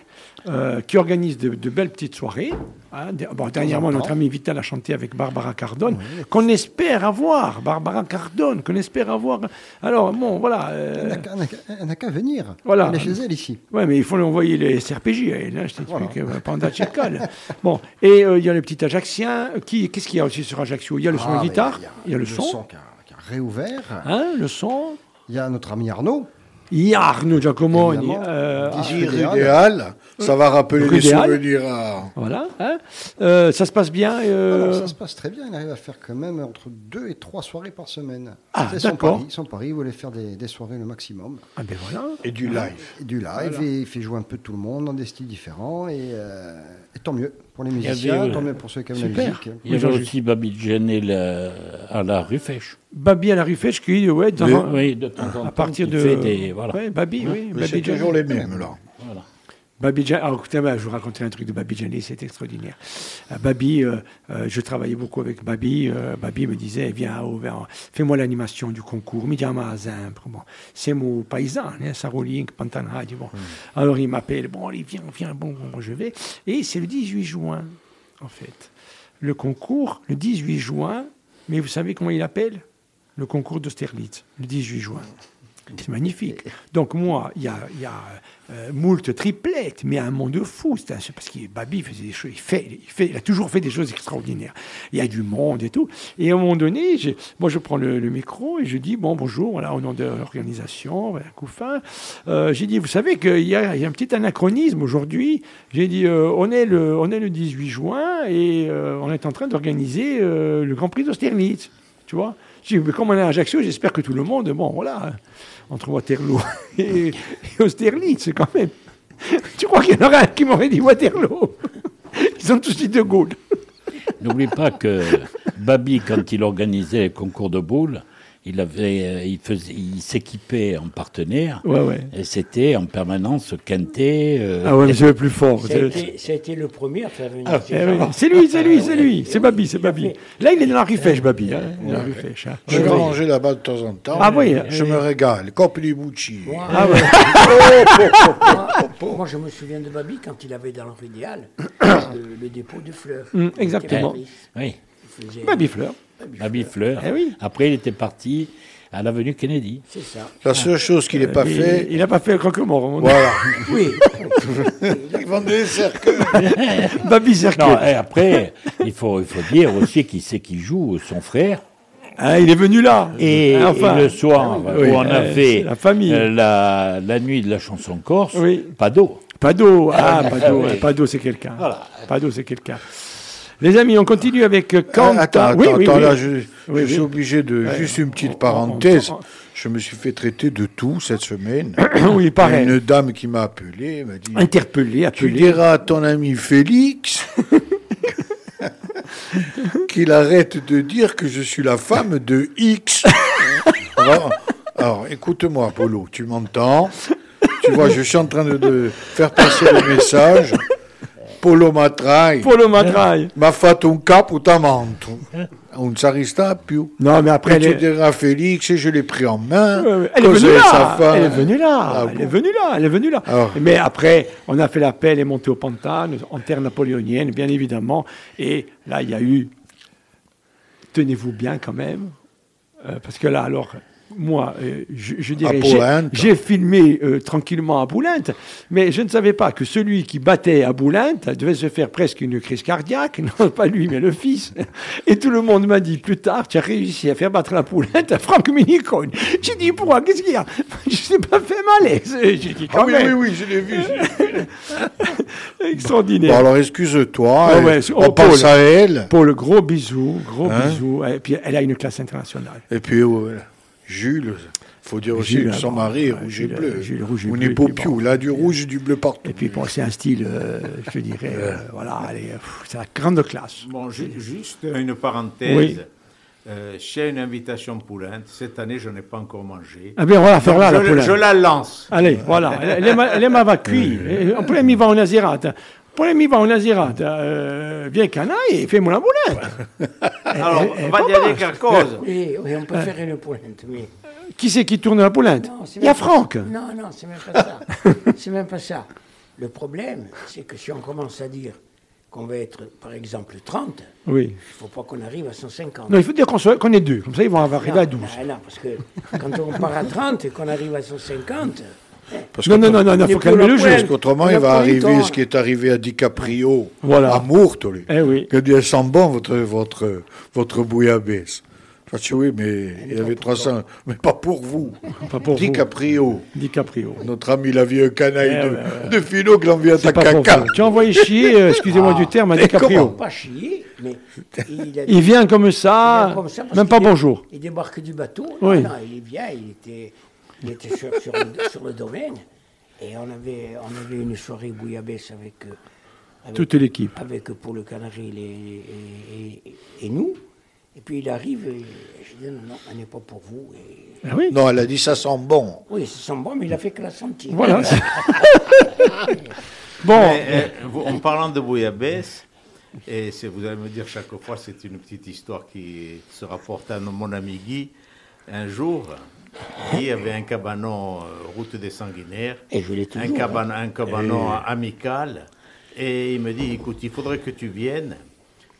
euh, qui organise de, de belles petites soirées. hein. Bon, dernièrement, notre ami Vital a chanté avec Barbara Cardone, qu'on espère avoir, Barbara Cardone, qu'on espère avoir. Alors, bon, voilà. euh, Elle n'a qu'à- venir. Voilà. Elle est chez elle ici. Ouais, mais il faut lui envoyer les SRPJ, elle, hein, je t'explique, Voilà. euh, [laughs] Panda Tchekal. bon, et euh, il y a le petit Ajaxien. Qui, qu'est-ce qu'il y a aussi sur Ajaccio? Il y a le son Ah, et mais guitare, Il y a, il y a le, son, qui a, qui a réouvert. hein, le son? Il y a notre ami Arnaud. Arnaud Giacomoni. Euh, idéal. idéal, ça va rappeler les souvenirs à... voilà. hein. Euh, ça se passe bien. euh, Alors, ça se passe très bien. Il arrive à faire quand même entre deux et trois soirées par semaine. Ah, d'accord. pari. Son pari, il voulait faire des, des soirées le maximum. Ah ben voilà. Et du live. Et du live, et il fait jouer un peu tout le monde dans des styles différents. Et, euh, et tant mieux pour les musiciens, avait, tant mieux pour ceux qui aiment super. la musique. Il y avait aussi Babi Djené la- à la Rufèche. Babi à la Rufèche qui, ouais, dans- Oui. Oui, de temps en temps. à partir de. des- voilà. Ouais, Babi, oui. Mais Babi toujours les mêmes, là. Voilà. Babi Djani- alors, écoutez, je vous raconterai un truc de Babi Djani, c'est extraordinaire. Euh, Babi, euh, euh, je travaillais beaucoup avec Babi. euh, Babi me disait, viens, viens, fais-moi l'animation du concours. Mi chiama a sempre. Bon, c'est mon paysan, hein, Sarolink, Pantanhadi. Bon. Alors il m'appelle, bon, allez, viens, viens, bon, bon, bon, je vais. Et c'est le 18 juin, en fait. Le concours, le 18 juin, mais vous savez comment il appelle? Le concours d'Austerlitz, le 18 juin. C'est magnifique. Donc moi, il y a, euh, moult triplettes, mais un monde fou. C'est parce que Babi faisait des choses, il, fait, il, fait, il a toujours fait des choses extraordinaires. Il y a du monde et tout. Et à un moment donné, moi je prends le, micro et je dis, bon, bonjour, voilà, au nom de l'organisation, Couffin. Euh, j'ai dit, vous savez qu'il y, a un petit anachronisme aujourd'hui. J'ai dit, euh, on, est le, on est le 18 juin et on est en train d'organiser le Grand Prix d'Austerlitz. Tu vois? Mais comme on est à Ajaccio, j'espère que tout le monde, bon, voilà, entre Waterloo [laughs] et, Austerlitz, quand même. Tu crois qu'il y en aurait un qui m'aurait dit Waterloo [laughs] Ils ont tous dit De Gaulle. N'oublie pas que Babi, quand il organisait les concours de boules, il avait, euh, il faisait, il s'équipait en partenaire. Ouais, ouais. Et c'était en permanence quintet. euh, Ah ouais, mais c'est le plus fort. Ça a, C'est- été, ça a été le premier à faire venir Ah, ces eh. C'est lui, c'est lui, c'est lui. C'est Babi, c'est Babi. Là, il est dans la rifèche, Babi. Hein. La rifèche, hein. Je vais manger là-bas de temps en temps. Ah oui, Je oui. me régale. Copli Bucci. Moi, Ah ouais. moi, moi, je me souviens de Babi quand il avait dans leur idéal le, le dépôt de fleurs. Mm, exactement. Oui, Babi Fleur. Babi Fleur. Eh oui. Après, il était parti à l'avenue Kennedy. C'est ça. La seule chose qu'il n'est pas fait, Il n'a pas fait le croque-mort. voilà. [laughs] Oui. [laughs] Ils vendent des cercueils. [laughs] Babi Cercueil. Non, et après, il faut, il faut dire aussi qui c'est qui joue, son frère. Ah, il est venu là. Et, Enfin. et le soir oui, où on euh, avait c'est la famille. euh, la, la nuit de la chanson corse, Oui. pas d'eau. Pas d'eau. Ah, Ah, pas d'eau. oui. Pas d'eau, c'est quelqu'un. Voilà. Pas d'eau, c'est quelqu'un. Les amis, on continue avec euh, Quentin. Ah, attends, Oui, attends, oui, attends, oui. là, je, suis obligé de. Juste une petite parenthèse. Je me suis fait traiter de tout cette semaine. [coughs] oui, pareil. Une dame qui m'a appelé m'a dit Interpellé, Tu diras à ton ami Félix [laughs] qu'il arrête de dire que je suis la femme de X. [laughs] alors, alors, écoute-moi, Polo, tu m'entends? Tu vois, je suis en train de, de faire passer le message. Polo matrai. Polo Matraille. Ma fatto un capotamento. Un sarista più. Non, mais après, elle diras à Félix et je l'ai pris en main. Elle est venue là. Elle est venue là. Ah elle bon est venue là. Elle est venue là. Alors. Mais après, on a fait l'appel et monté au Pantane, en terre napoléonienne, bien évidemment. Et là, il y a eu. Tenez-vous bien quand même. euh, parce que là, alors. Moi, euh, je, je dirais, j'ai- filmé euh, tranquillement à Boulinte, mais je ne savais pas que celui qui battait à Boulinte devait se faire presque une crise cardiaque, [laughs] non pas lui, mais le fils. Et tout le monde m'a dit plus tard, tu as réussi à faire battre la Poulinte à Franck Minicone. J'ai dit pourquoi Qu'est-ce qu'il y a? [laughs] Je n'ai pas fait malaise. J'ai dit Ah quand oui, même. oui, oui, je l'ai vu. [laughs] Extraordinaire. Bon, alors excuse-toi. Ah ouais, on oh, passe Paul. à elle. Paul, gros bisous, gros Hein? bisous. Et puis elle a une classe internationale. Et puis euh, Jules, faut dire aussi Jules, que son bon, mari est ouais, rouge et Jules, bleu. Jules, rouge et On bleu, est popiou, bon. là du rouge et du bleu partout. Et puis bon, c'est un style, euh, je dirais, euh, voilà, pff, c'est la grande classe. Bon, ju- juste une parenthèse. Oui. Euh, J'ai une invitation poulinte. Cette année, je n'ai pas encore mangé. Ah va la faire là, je, la le- Poulinte. je la lance. Allez, voilà. Elle est, ma- elle est ma vacui. On peut m'y va en Nazirat. Pour les va en Nazirat, euh, viens canaille et fais-moi la boulette. [laughs] Alors, elle- on va basse. quelque chose. Oui, oui, on peut faire une pointe, mais... Qui c'est qui tourne la poulette Non, c'est Il y a même pas- Franck. Non, non, c'est même pas ça. [laughs] c'est même pas ça. Le problème, c'est que si on commence à dire qu'on va être, par exemple, 30, Oui. il ne faut pas qu'on arrive à 150. Non, il faut dire qu'on soit- qu'on est deux. Comme ça, ils vont arriver à 12. Non, non, parce que quand on part à 30 et qu'on arrive à 150, Parce Non, que- non, non, non, il faut calmer le jeu. Parce qu'autrement, il va arriver ce qui est arrivé à DiCaprio, Voilà. à Mourtoli. Eh oui. Il a dit, elle sent bon, votre, votre, votre bouillabaisse. Je dis, oui, mais il y avait 300, mais pas pour vous. Pas pour vous. DiCaprio, DiCaprio. notre ami la vieux canaille Eh de, ouais. de Philo qui l'envie à ta C'est pas pour caca. Tu as envoyé chier, euh, excusez-moi du terme, à DiCaprio. comment pas chier, mais il, a- Il vient comme ça, vient comme ça parce même pas bonjour. Il débarque du bateau. Oui. Non, non, il vient, il était, il était sur, sur le, sur le domaine. Et on avait, on avait une soirée bouillabaisse avec, euh, avec, Toute l'équipe. avec Paul le Canari les- et, et- et nous. Et puis il arrive et je dis non, non, elle n'est pas pour vous. Et, Ah oui. Non, elle a dit, ça sent bon. oui, ça sent bon, mais il a fait que la sentir. Voilà. [laughs] bon, Mais, euh, en parlant de bouillabaisse, et vous allez me dire chaque fois, c'est une petite histoire qui se rapporte à mon ami Guy. Un jour, Guy avait un cabanon euh, route des sanguinaires, Et je l'ai un toujours. cabanon, un cabanon amical, et il me dit, écoute, il faudrait que tu viennes,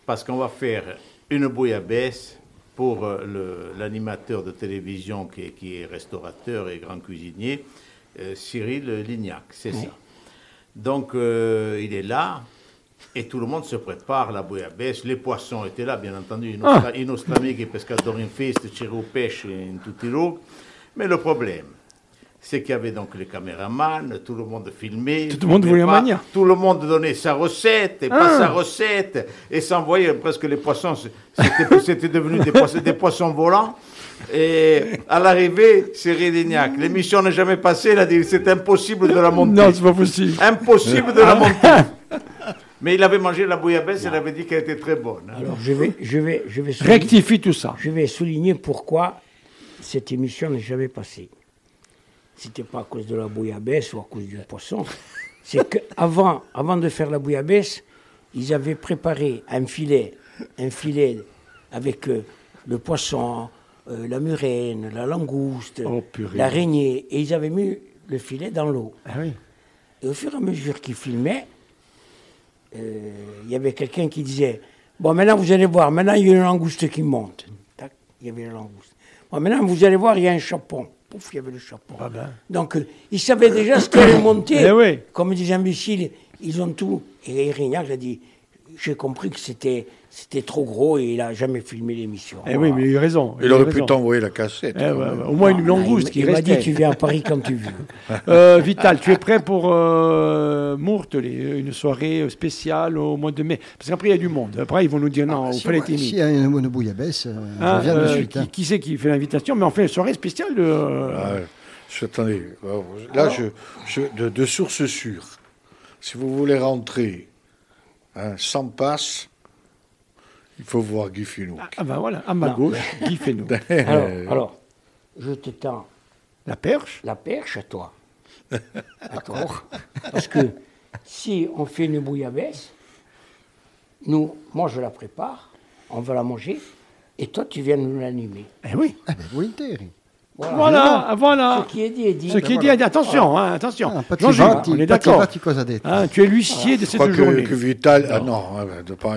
parce qu'on va faire une bouillabaisse pour euh, l'animateur de télévision qui est, qui est restaurateur et grand cuisinier, euh, Cyril Lignac, c'est ça. Donc, euh, il est là, et tout le monde se prépare, la bouillabaisse. Les poissons étaient là, bien entendu. Nostri, i nostri amici pescatori in festa, c'era il pesce in tutti i luoghi. Mais le problème, c'est qu'il y avait donc les caméramans, tout le monde filmait. Tout le monde voulait pas, mania. Tout le monde donnait sa recette, et pas Ah. sa recette, et s'envoyait presque les poissons. C'était devenu des poissons, des poissons volants. Et à l'arrivée, c'est Rignac. L'émission n'est jamais passée, il a dit c'est impossible de la monter. non, c'est pas possible. Impossible de la monter. [laughs] Mais il avait mangé la bouillabaisse, il avait dit qu'elle était très bonne. hein. Alors je vais, je vais, je vais souligner- Rectifie tout ça. Je vais souligner pourquoi cette émission n'est jamais passée. C'était pas à cause de la bouillabaisse ou à cause du poisson. C'est qu'avant avant de faire la bouillabaisse, ils avaient préparé un filet, un filet avec euh, le poisson, euh, la murène, la langouste, Oh, l'araignée, et ils avaient mis le filet dans l'eau. Ah oui. Et au fur et à mesure qu'ils filmaient, euh, il y avait quelqu'un qui disait Bon, maintenant vous allez voir, maintenant il y a une langouste qui monte. Tac, il y avait la langouste. Bon, maintenant vous allez voir, il y a un chapon. Pouf, il y avait le chapon. Ah ben. Donc, euh, ils savaient déjà ce qui allait [coughs] monter. Oui. Comme des imbéciles, ils ont tout. Et Erignac a dit J'ai compris que c'était, c'était trop gros et il n'a jamais filmé l'émission. Eh oui, mais il a raison. Il aurait raison. pu t'envoyer la cassette. Eh ouais, ouais. Au moins une Ah, langouste il, qui il m'a dit Tu viens à Paris quand tu veux. [laughs] Euh, Vital, tu es prêt pour euh, euh, une soirée spéciale au mois de mai? Parce qu'après, il y a du monde. Après, ils vont nous dire non, ah, il fallait timide. Si y a une bouillabaisse, euh, ah, de euh, suite. Qui, hein. qui c'est qui fait l'invitation? Mais on fait une soirée spéciale de. Ah, je, attendez, là, je, de, sources sûres. Si vous voulez rentrer hein, sans passe, il faut voir Guy Fenouk. Ah, ben voilà, à ma gauche, Guy Fenouk. [laughs] alors, alors, je te tends. La perche? La perche à toi. [laughs] D'accord Parce que si on fait une bouillabaisse, nous, moi je la prépare, on va la manger, et toi tu viens nous l'animer. Eh oui. Eh ben, voilà, voilà, voilà. Ce qui est dit est dit. Ce qui est dit est dit. Attention, hein, attention. Ah, Jean on est d'accord. Hein, tu es l'huissier de cette journée. Que Vital, ah non,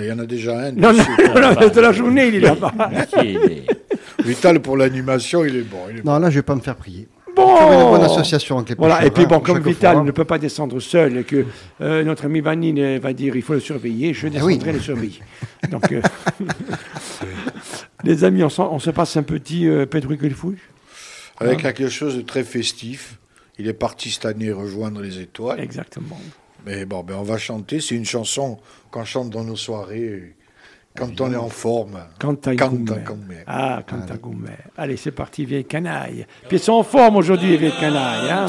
il y en a déjà un. Non, non, de la journée, il est là-bas. [laughs] Vital pour l'animation, il est bon. Non, là, je vais pas me faire prier. Bon. une bonne association avec les Voilà, et puis bon, comme Vital ne peut pas descendre seul et que euh, notre ami Vanine va dire il faut le surveiller, je eh descendrai le surveiller. Donc, euh, [laughs] [laughs] les amis, on, se passe un petit euh, Pedro Fouille avec ah. quelque chose de très festif. Il est parti cette année rejoindre les étoiles. Exactement. Mais bon, ben, on va chanter. C'est une chanson qu'on chante dans nos soirées euh, quand on est en forme. Canta Ah, Canta Allez, c'est parti, vieille canaille. Puis ils sont en forme aujourd'hui, vieille canaille. Hein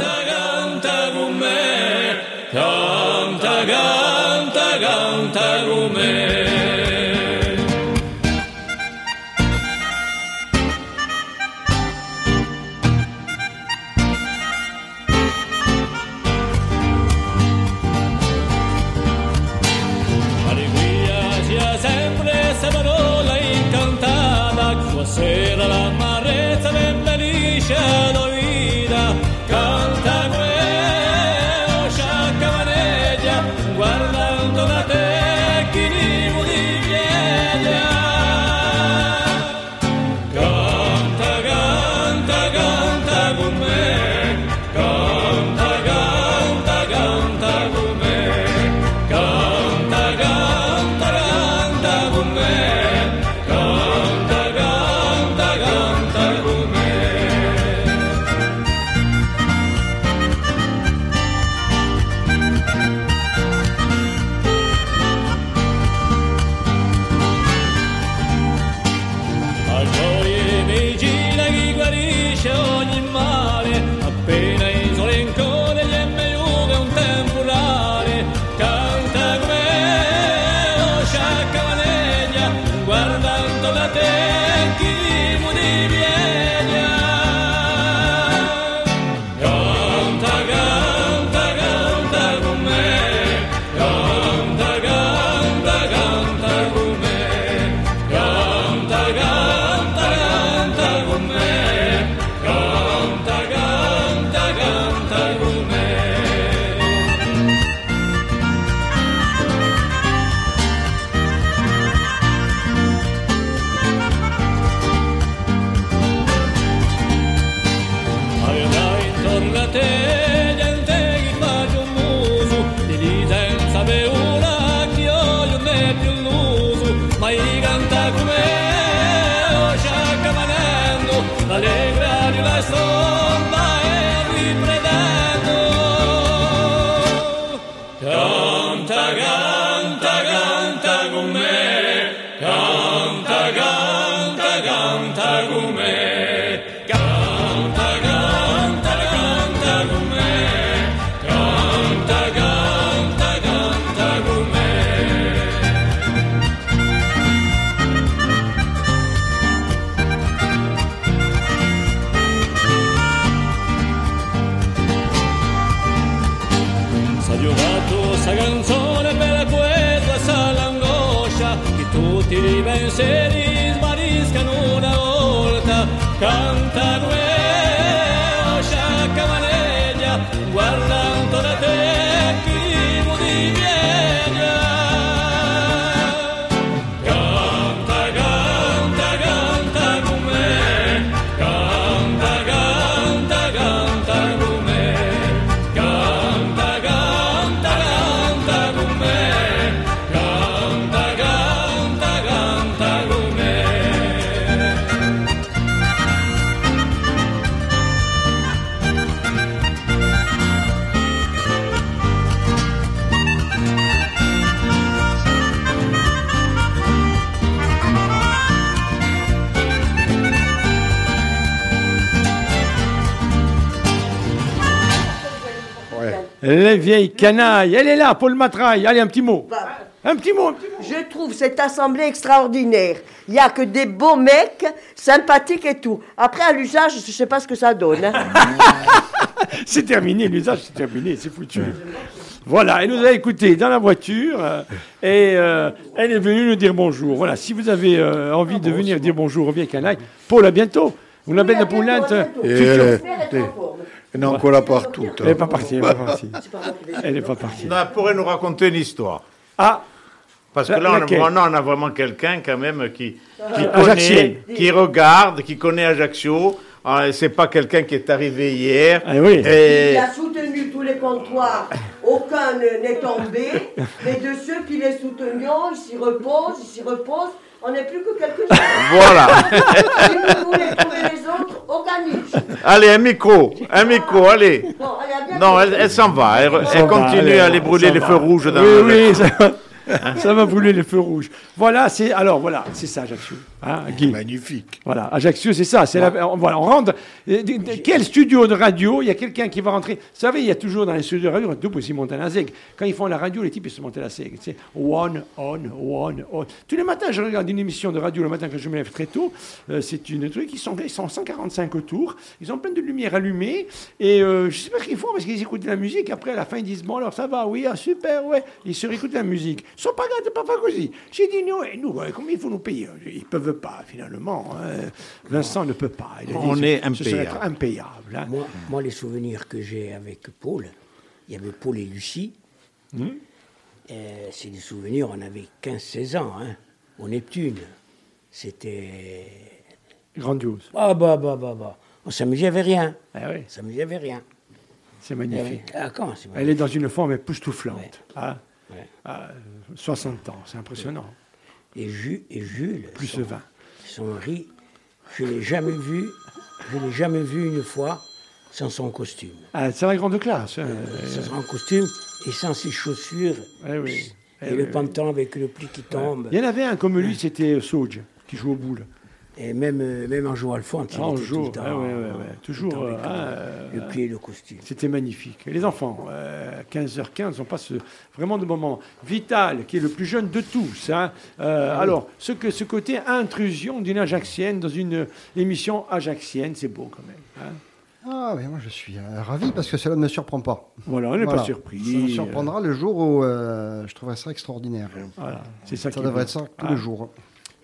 Les vieilles canailles. Elle est là, Paul Matraille. Allez, un petit mot. Bah, Un petit mot, un petit mot. Je trouve cette assemblée extraordinaire. Il n'y a que des beaux mecs, sympathiques et tout. Après, à l'usage, je ne sais pas ce que ça donne. hein. [laughs] C'est terminé, l'usage, c'est terminé, c'est foutu. Voilà, elle nous a écoutés dans la voiture euh, et euh, elle est venue nous dire bonjour. Voilà, si vous avez euh, envie de venir dire bonjour aux vieilles canailles, Paul, à bientôt. Vous l'appelez la poulante. Et future- elle est- Elle est encore là partout. Elle n'est pas partie, elle n'est pas partie. Elle n'est pas partie. Non, elle pourrait nous raconter une histoire. Ah, Parce que là, on on a vraiment quelqu'un quand même qui, qui Ajaccienne. connaît, qui regarde, qui connaît Ajaccio. Ah, C'est pas quelqu'un qui est arrivé hier. Ah oui. Et Il a soutenu tous les comptoirs. Aucun ne- n'est tombé. Mais de ceux qui les soutenions, ils s'y reposent, ils s'y reposent. On n'est plus que quelques-uns. voilà. si vous voulez trouver les autres, organise. allez, un micro. Un micro, allez. Bon, allez, à bientôt. Non, elle, elle s'en va. Elle, elle Ça va, continue allez, à aller brûler les va. feux rouges dans oui, le- oui, [laughs] ça va, brûler les feux rouges. Voilà, c'est alors voilà, c'est ça Ajaccio. Hein, Guy. Magnifique. Voilà, Ajaccio, c'est ça. C'est la- on, voilà, on rentre. de- de- Quel studio de radio Il y a quelqu'un qui va rentrer. Vous savez, il y a toujours dans les studios de radio, tout s'y monter la zig. Quand ils font la radio, les types ils se montent la zig. C'est one on, one on. Tous les matins, je regarde une émission de radio le matin quand je me lève très tôt. Euh, c'est une truc. Ils sont, ils sont 145 autour. Ils ont plein de lumière allumée. Et euh, je sais pas ce qu'ils font parce qu'ils écoutent de la musique. Après, à la fin, ils disent bon alors ça va, oui, ah, super, ouais. Ils se réécoutent la musique. Ils sont pas gâtés, pas pas così. J'ai dit nous, et nous, combien il faut nous payer Ils peuvent pas finalement. hein. Vincent ne peut pas. Il a dit, On ce- est ce impayable. impayable. hein. Moi, moi, les souvenirs que j'ai avec Paul, il y avait Paul et Lucie. Hmm? Euh, c'est des souvenirs, on avait 15-16 ans, hein, au Neptune. C'était. Grandiose. Ah bah bah bah bah. On s'amusait avec rien. Ah oui, On s'amusait avec rien. c'est magnifique. Ah, Elle est dans une forme époustouflante. Ouais. hein. Ouais. Ah, 60 ans, c'est impressionnant. Et, Ju- et Jules, Plus son, de 20. son mari, je l'ai jamais vu, je l'ai jamais vu une fois sans son costume. Ah, c'est la grande classe. hein. Sans son costume et sans ses chaussures. Eh oui. Et Eh le oui, pantalon avec le pli qui tombe. Il y en avait un comme lui, c'était Sauge, qui joue au boule. Et même, euh, même en jouant Alphonse, il Ah, tout le temps, ouais, ouais, ouais, tout Toujours, le temps euh, le, hein, le pied et le costume. C'était magnifique. Et les enfants, euh, 15h15, on passe vraiment de moments. Vital, qui est le plus jeune de tous. hein. Euh, alors, ce, que, ce côté intrusion d'une Ajaxienne dans une émission Ajaxienne, c'est beau quand même. hein. Ah oui, moi je suis euh, ravi parce que cela ne me surprend pas. Voilà, on n'est Voilà. pas surpris. Ça me surprendra le jour où euh, je trouverai ça extraordinaire. Voilà, c'est ça, Ça qui devrait est être ça tous Ah, les jours.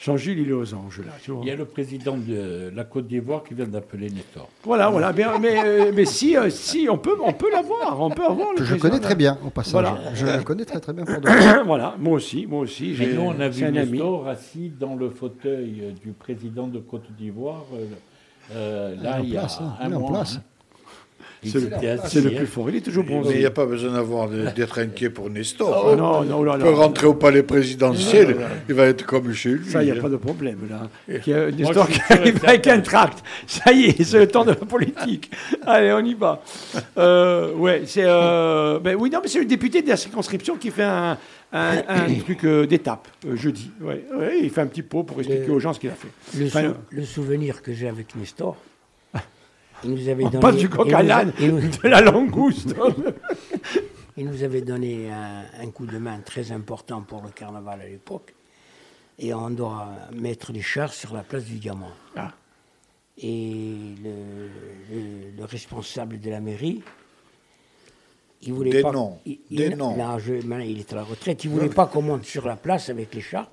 Jean-Gilles, il est aux anges, là. tu vois. Il y a le président de la Côte d'Ivoire qui vient d'appeler Nestor. Voilà, voilà. Mais, euh, mais si, euh, si, on peut, on peut l'avoir. On peut avoir le Que je connais très bien au passage. Voilà. Je le connais très très bien [coughs] voilà, moi aussi, moi aussi. Nous, on a vu un ami. Nestor assis dans le fauteuil du président de Côte d'Ivoire. euh, là, il y a place, hein, un il est en mois. place. hein. C'est le, hein. plus fort. Il est toujours Mais il bronzé. n'y a pas besoin d'avoir [laughs] d'être inquiet pour Nestor. Oh, non, non, là Il peut rentrer au palais présidentiel, il va être comme chez lui. Ça, il n'y a hein. pas de problème, là. Il y a une histoire je qui arrive avec un tract. Ça y est, c'est le temps de la politique. Allez, on y va. Euh, ouais, c'est... euh, ben oui, non, mais c'est le député de la circonscription qui fait un, un, un [coughs] truc euh, d'étape, euh, jeudi. Ouais, ouais, il fait un petit pot pour expliquer Le- aux gens ce qu'il a fait. Le, Enfin, sou- le souvenir que j'ai avec Nestor, il nous avait on donné. passe du coq à l'âne, de la langouste. [laughs] Il nous avait donné un, un coup de main très important pour le carnaval à l'époque. Et on doit mettre les chars sur la place du Diamant. Ah. Et le, le- le responsable de la mairie, il voulait Des pas. noms, il, des il- noms. non, je- il est à la retraite. Il voulait pas qu'on monte sur la place avec les chars,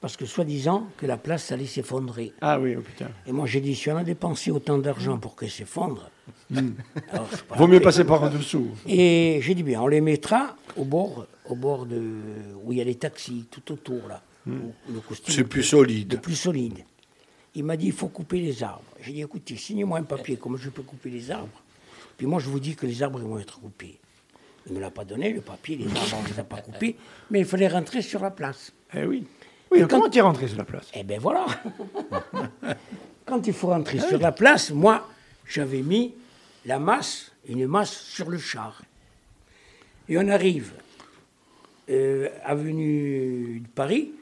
parce que soi-disant que la place allait s'effondrer. Ah oui, oh putain. Et moi, j'ai dit, si on a dépensé autant d'argent pour qu'elle s'effondre, alors, c'est pas Hmm. Vaut mieux passer par en dessous. Et j'ai dit bien, on les mettra au bord, au bord de où il y a les taxis, tout autour là. le costume C'est plus le solide. plus solide. Il m'a dit, il faut couper les arbres. J'ai dit, écoutez, signez-moi un papier, comment je peux couper les arbres? Puis moi, je vous dis que les arbres ils vont être coupés. Il ne me l'a pas donné, le papier, les arbres, on ne les a pas coupés, mais il fallait rentrer sur la place. Eh oui. Oui, comment tu es rentré sur la place? Eh bien voilà. [laughs] Quand il faut rentrer sur la place, moi, j'avais mis la masse, une masse sur le char. Et on arrive, euh, avenue de Paris,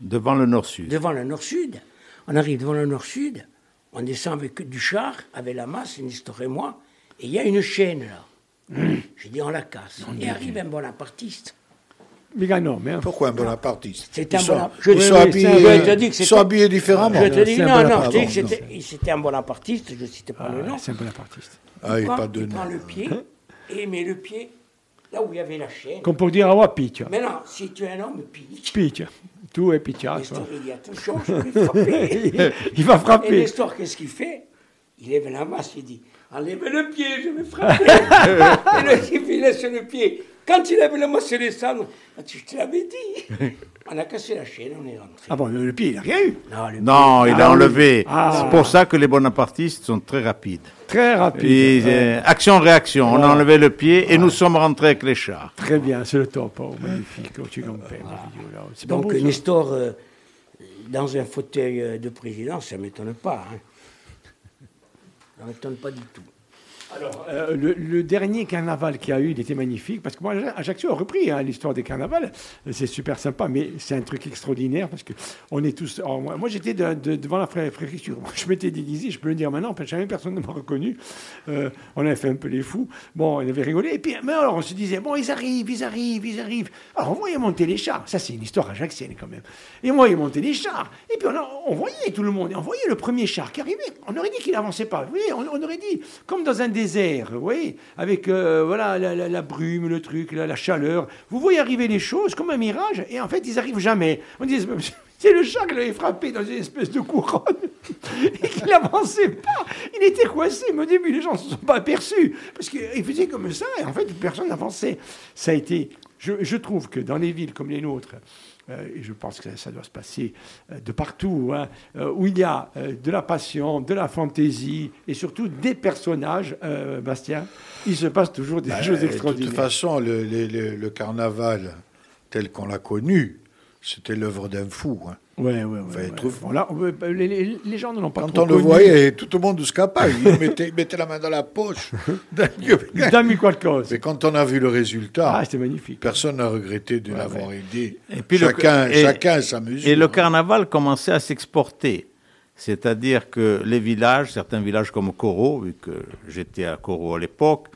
Devant le Nord-Sud. devant le Nord-Sud. On arrive devant le Nord-Sud, on descend avec du char, avec la masse, Nestor et moi, et il y a une chaîne là. J'ai dit, on la casse. Et arrive un bonapartiste. Mais Pourquoi un bonapartiste C'était un Ils sont, bonapartiste. ils habillés, je sont différemment. Je te dis, non, non, je bonapartiste. te dis que Non, c'était- un bonapartiste, je ne citais pas le nom. c'est un bonapartiste. Ah, il a prend, pas de il nom. prend le pied et met le pied là où il y avait la chaîne. Comme pour dire, ah ouais, piccia. Mais non, si tu es un homme, pique. Piccia. Tout est piccia. Nestor, il dit attention, je vais frapper. [laughs] Il va Et frapper. Nestor, qu'est-ce qu'il fait? Il lève la masse, il dit Enlève le pied, je vais frapper. [laughs] et le type, il laisse le pied. Quand il lève la masse, il descend. Ah, tu- Je te l'avais dit. [laughs] On a cassé la chaîne, on est rentré. Ah bon, le pied, il n'a rien eu. Non, le Non, il Ah a oui. enlevé. Ah. C'est pour ça que les bonapartistes sont très rapides. Très rapide. Et, Ouais. euh, Action-réaction, on a enlevé le pied et nous sommes rentrés avec les chars. Très bien, c'est le top. Oh, magnifique. Oh, tu. C'est Donc, beau, Nestor, euh, dans un fauteuil euh, de président, ça ne m'étonne pas. Hein. Ça ne m'étonne pas du tout. Alors, euh, le, dernier carnaval qu'il y a eu, il était magnifique, parce que moi, Ajaccio a repris hein, l'histoire des carnavals. C'est super sympa, mais c'est un truc extraordinaire, parce que on est tous... moi, j'étais de- de- devant la préfecture. [laughs] Je m'étais déguisé, je peux le dire maintenant, parce que jamais personne ne m'a reconnu. Euh, on avait fait un peu les fous. Bon, on avait rigolé. Et puis, mais alors, on se disait, bon, ils arrivent, ils arrivent, ils arrivent. Alors, on voyait monter les chars. Ça, c'est une histoire ajaxienne, quand même. Et on voyait monter les chars. Et puis, on, voyait tout le monde. On voyait le premier char qui arrivait. On aurait dit qu'il n'avançait pas. Vous voyez, on, aurait dit, comme dans un désert, vous voyez, avec euh, voilà, la, brume, le truc, la, chaleur. Vous voyez arriver les choses comme un mirage. Et en fait, ils arrivent jamais. On dit, [laughs] c'est le chat qui l'avait frappé dans une espèce de couronne [laughs] et qu'il n'avançait pas. Il était coincé. Mais au début, les gens ne se sont pas aperçus parce qu'il faisait comme ça et en fait, personne n'avançait. Ça a été. Je, je trouve que dans les villes comme les nôtres, et je pense que ça, doit se passer euh, de partout, hein, euh, où il y a euh, de la passion, de la fantaisie et surtout des personnages, euh, Bastien, il se passe toujours des Bah, choses de extraordinaires. toute façon, le, le- le- le carnaval tel qu'on l'a connu, c'était l'œuvre d'un fou. hein. Ouais, ouais, ouais. Enfin, ouais. trouve- Bon, là, on veut- les, les- les gens ne l'ont pas Quand trop on le connu. voyait, tout le monde se capable. Il mettait, il mettait la main dans la poche. [laughs] Dammi qualcosa. Mais quand on a vu le résultat, Ah, c'était magnifique. personne n'a regretté de l'avoir aidé. Et puis le- chacun, et- chacun sa mesure. Et le carnaval commençait à s'exporter. C'est-à-dire que les villages, certains villages comme Coro, vu que j'étais à Coro à l'époque,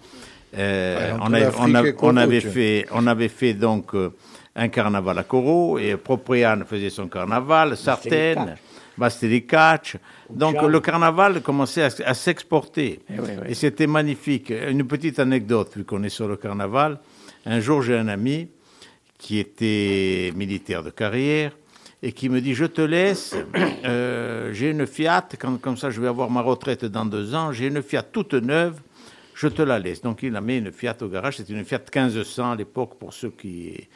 euh, on, avait- on on fait, on avait fait donc euh, un carnaval à Coro, et Propriane faisait son carnaval, Sartène, Bastelicac. Donc le carnaval commençait à, à s'exporter. Eh. Et c'était magnifique. Une petite anecdote, vu qu'on est sur le carnaval. Un jour, j'ai un ami qui était militaire de carrière et qui me dit Je te laisse, euh, j'ai une Fiat, quand- comme ça je vais avoir ma retraite dans deux ans, j'ai une Fiat toute neuve, je te la laisse. Donc il a mis une Fiat au garage, c'était une Fiat 1500 à l'époque, pour ceux qui,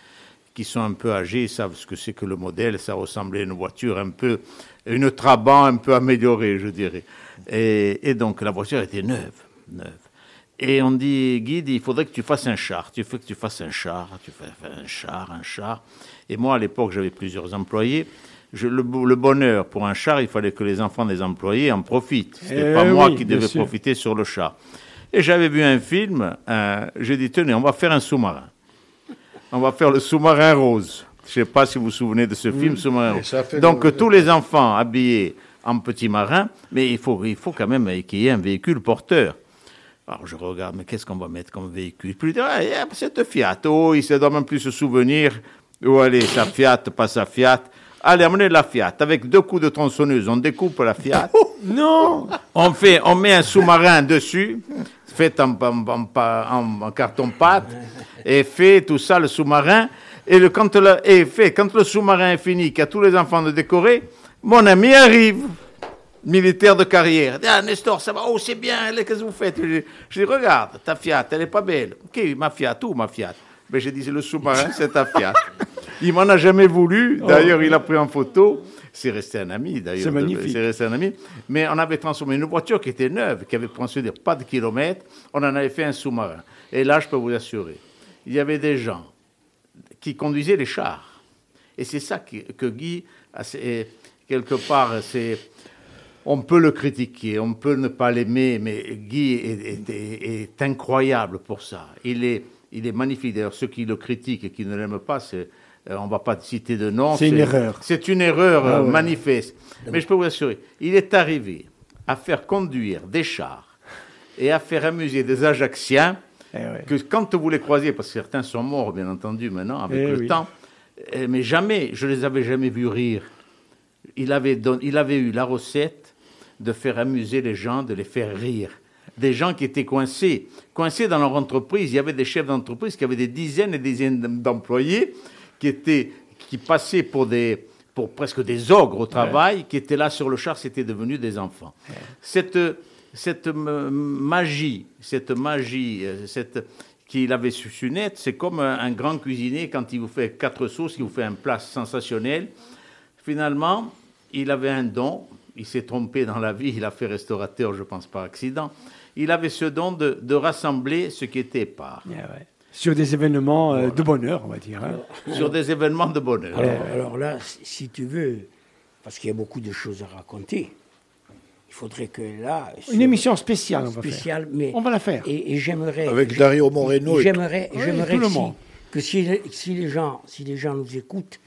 qui sont un peu âgés, savent ce que c'est que le modèle, ça ressemblait à une voiture un peu, une Trabant un peu améliorée, je dirais. Et, et donc la voiture était neuve, neuve. Et on dit, Guide, il faudrait que tu fasses un char. Tu fais que tu fasses un char, tu fais un char, un char. Et moi, à l'époque, j'avais plusieurs employés. Je- le, bo- le bonheur pour un char, il fallait que les enfants des employés en profitent. C'était Eh pas moi qui devais sûr. profiter sur le char. Et j'avais vu un film, euh, j'ai dit, tenez, on va faire un sous-marin. On va faire le sous-marin rose. Je ne sais pas si vous vous souvenez de ce film, Sous-marin rose. Donc, le- tous les enfants habillés en petit marin, mais il faut, il faut quand même qu'il y ait un véhicule porteur. Alors je regarde, mais qu'est-ce qu'on va mettre comme véhicule? Puis dit, ah, cette Fiat. Oh, il ne doit même plus se souvenir où aller, sa Fiat, pas sa Fiat. Allez, amenez la Fiat. Avec deux coups de tronçonneuse, on découpe la Fiat. [laughs] Non On, fait, on met un sous-marin dessus, fait en, en- en- en- en carton-pâte, et fait tout ça, le sous-marin. Et, le, quand, le, et fait, quand le sous-marin est fini, qu'il y a tous les enfants de décorer, mon ami arrive, militaire de carrière. Il dit, Ah, Nestor, ça va, oh, c'est bien, qu'est-ce que vous faites? Je dis, je dis, regarde, ta Fiat, elle n'est pas belle. Ok, ma Fiat, où ma Fiat? Mais dit, c'est le sous-marin, c'est ta Fiat. Il m'en a jamais voulu. D'ailleurs, il a pris en photo. C'est resté un ami, d'ailleurs. C'est magnifique. C'est resté un ami. Mais on avait transformé une voiture qui était neuve, qui avait transféré pas de kilomètres. On en avait fait un sous-marin. Et là, je peux vous assurer, il y avait des gens qui conduisaient les chars. Et c'est ça que Guy, quelque part, c'est. On peut le critiquer, on peut ne pas l'aimer, mais Guy est, est- est- est incroyable pour ça. Il est, il est magnifique. D'ailleurs, ceux qui le critiquent et qui ne l'aiment pas, c'est, euh, on ne va pas citer de nom. C'est une erreur. C'est une erreur Ah euh, ouais. manifeste. Mais je peux vous assurer, il est arrivé à faire conduire des chars et à faire amuser des Ajacciens eh que quand vous les croisiez, parce que certains sont morts, bien entendu, maintenant, avec eh le temps, eh, mais jamais, je les avais jamais vus rire. Il avait, il avait eu la recette de faire amuser les gens, de les faire rire. Des gens qui étaient coincés, coincés dans leur entreprise. Il y avait des chefs d'entreprise qui avaient des dizaines et des dizaines d'employés qui étaient, qui passaient pour des, pour presque des ogres au travail, qui étaient là sur le char, c'était devenu des enfants. Cette, cette magie, cette magie, euh, cette, qu'il avait su naître, c'est comme un, grand cuisinier quand il vous fait quatre sauces, il vous fait un plat sensationnel. Finalement, il avait un don, il s'est trompé dans la vie, il a fait restaurateur, je pense, par accident. Il avait ce don de, rassembler ce qui était pas. Sur des événements euh, de bonheur, on va dire. Hein. Sur des événements de bonheur. alors là, si tu veux, parce qu'il y a beaucoup de choses à raconter, il faudrait que là. Une émission spéciale, on va faire. mais on va la faire. Et, j'aimerais. Avec Dario Moreno. J'aimerais, j'aimerais que, si, si, les gens, si les gens nous écoutent,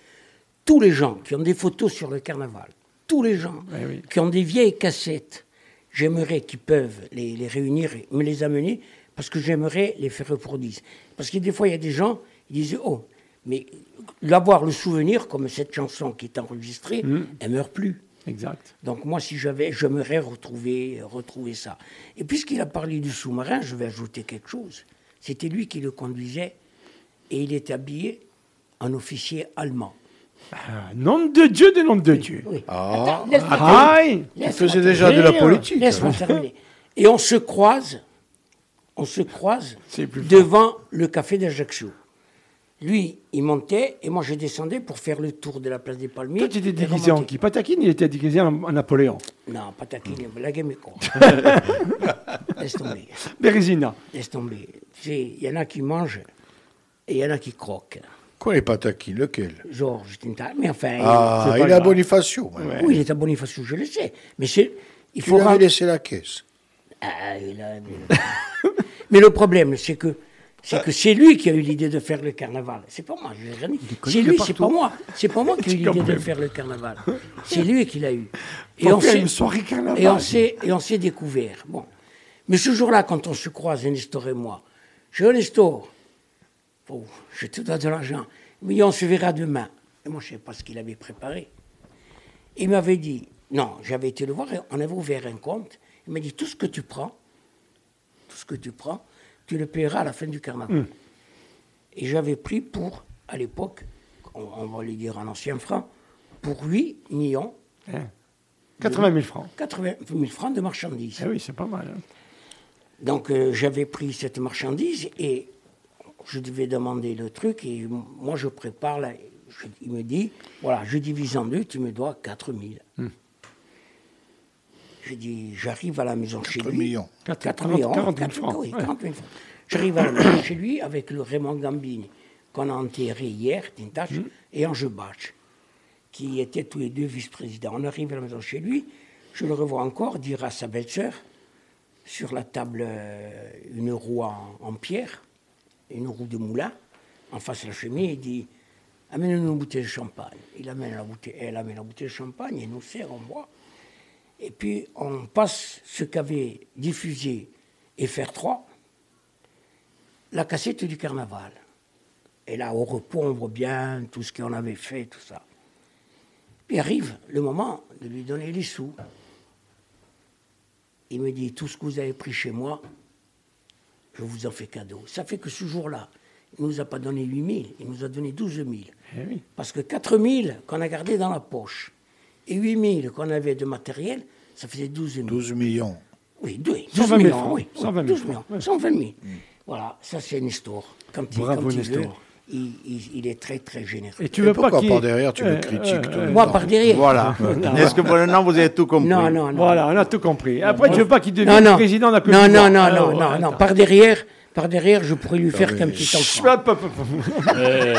tous les gens qui ont des photos sur le carnaval, tous les gens qui ont des vieilles cassettes, j'aimerais qu'ils peuvent les, les, réunir et me les amener parce que j'aimerais les faire reproduire. Parce que des fois, il y a des gens, ils disent Oh, mais l'avoir le souvenir, comme cette chanson qui est enregistrée, mmh. elle meurt plus. Exact. Donc moi, si j'avais, j'aimerais retrouver, retrouver ça. Et puisqu'il a parlé du sous-marin, je vais ajouter quelque chose. C'était lui qui le conduisait et il était habillé en officier allemand. Ah, nom de Dieu, de nom de Dieu. Ah, ah il faisait déjà de la politique. Laisse-moi terminer. Et on se croise, on se croise devant le café d'Ajaccio. Lui, il montait et moi je descendais pour faire le tour de la place des Palmiers. Toi, tu étais déguisé en qui? Patakine, il était déguisé en, Napoléon. Non, Patakine, la game est con. [laughs] Laisse tomber. Bérésina. Laisse tomber. Il y en a qui mangent et il y en a qui croquent. Quoi les Patakine Lequel? Georges Mais enfin. Ah, il, est à Bonifacio. Oui, il est à Bonifacio, je le sais. Mais c'est. Il faut. Il laissé la caisse. Ah, il a... [laughs] mais le problème, c'est que c'est que c'est lui qui a eu l'idée de faire le carnaval. C'est pas moi, je rien C'est lui, c'est pas moi. C'est pas moi qui ai eu [laughs] l'idée de faire le carnaval. [laughs] C'est lui qui l'a eu. Et on, s'est, une soirée carnaval. et on s'est et on s'est découvert. Bon, mais ce jour-là, quand on se croise, Nestor et moi, je dis Nestor, oh, je te donne de l'argent. Mais on se verra demain. Et moi, je ne sais pas ce qu'il avait préparé. Il m'avait dit, non, j'avais été le voir, on avait ouvert un compte. Il m'a dit, tout ce que tu prends, tout ce que tu prends, tu le paieras à la fin du carnaval. Hmm. Et j'avais pris pour, à l'époque, on, va lui dire en ancien franc, pour 8 millions. 80 000 francs. 80 000 francs de marchandises. Ah oui, c'est pas mal. Hein. Donc euh, j'avais pris cette marchandise et je devais demander le truc et moi je prépare, il me dit, voilà, je divise en deux, tu me dois 4 000. J'ai dit, j'arrive à la maison chez lui. Millions. 4, millions. 40 000 francs. Oui, 40 000 francs. J'arrive à la maison chez lui avec le Raymond Gambini, qu'on a enterré hier, Tintache, mmh. et Ange Bach, qui étaient tous les deux vice-présidents. On arrive à la maison chez lui, je le revois encore dire à sa belle-sœur, sur la table, euh, une roue en, pierre, une roue de moulin, en face de la cheminée, il dit Amène-nous une bouteille de champagne. Il amène la bouteille, elle amène la bouteille de champagne, et nous sert, on boit. Et puis on passe ce qu'avait diffusé FR3, la cassette du carnaval. Et là, on repombre bien tout ce qu'on avait fait, tout ça. Puis arrive le moment de lui donner les sous. Il me dit, tout ce que vous avez pris chez moi, je vous en fais cadeau. Ça fait que ce jour-là, il ne nous a pas donné 8 000, il nous a donné 12 000. Eh Parce que 4 000 qu'on a gardé dans la poche, et 8 000 qu'on avait de matériel, ça faisait 12 000. 12 millions. Oui, 12, 120 millions. Francs. Oui, 120 000 millions. 120 000. Voilà, ça c'est une histoire. Quand Bravo il, Nestor. il, il, est très très généreux. Et tu veux pas par derrière tu le critiques Moi par derrière. Voilà. [laughs] Est-ce que pour maintenant vous avez tout compris Non, non, non. Voilà, on a tout compris. Après, tu veux pas qu'il devienne président de la Non, non, non, non, non, non. Par derrière, par derrière, je pourrais lui faire qu'un petit enfant. Euh,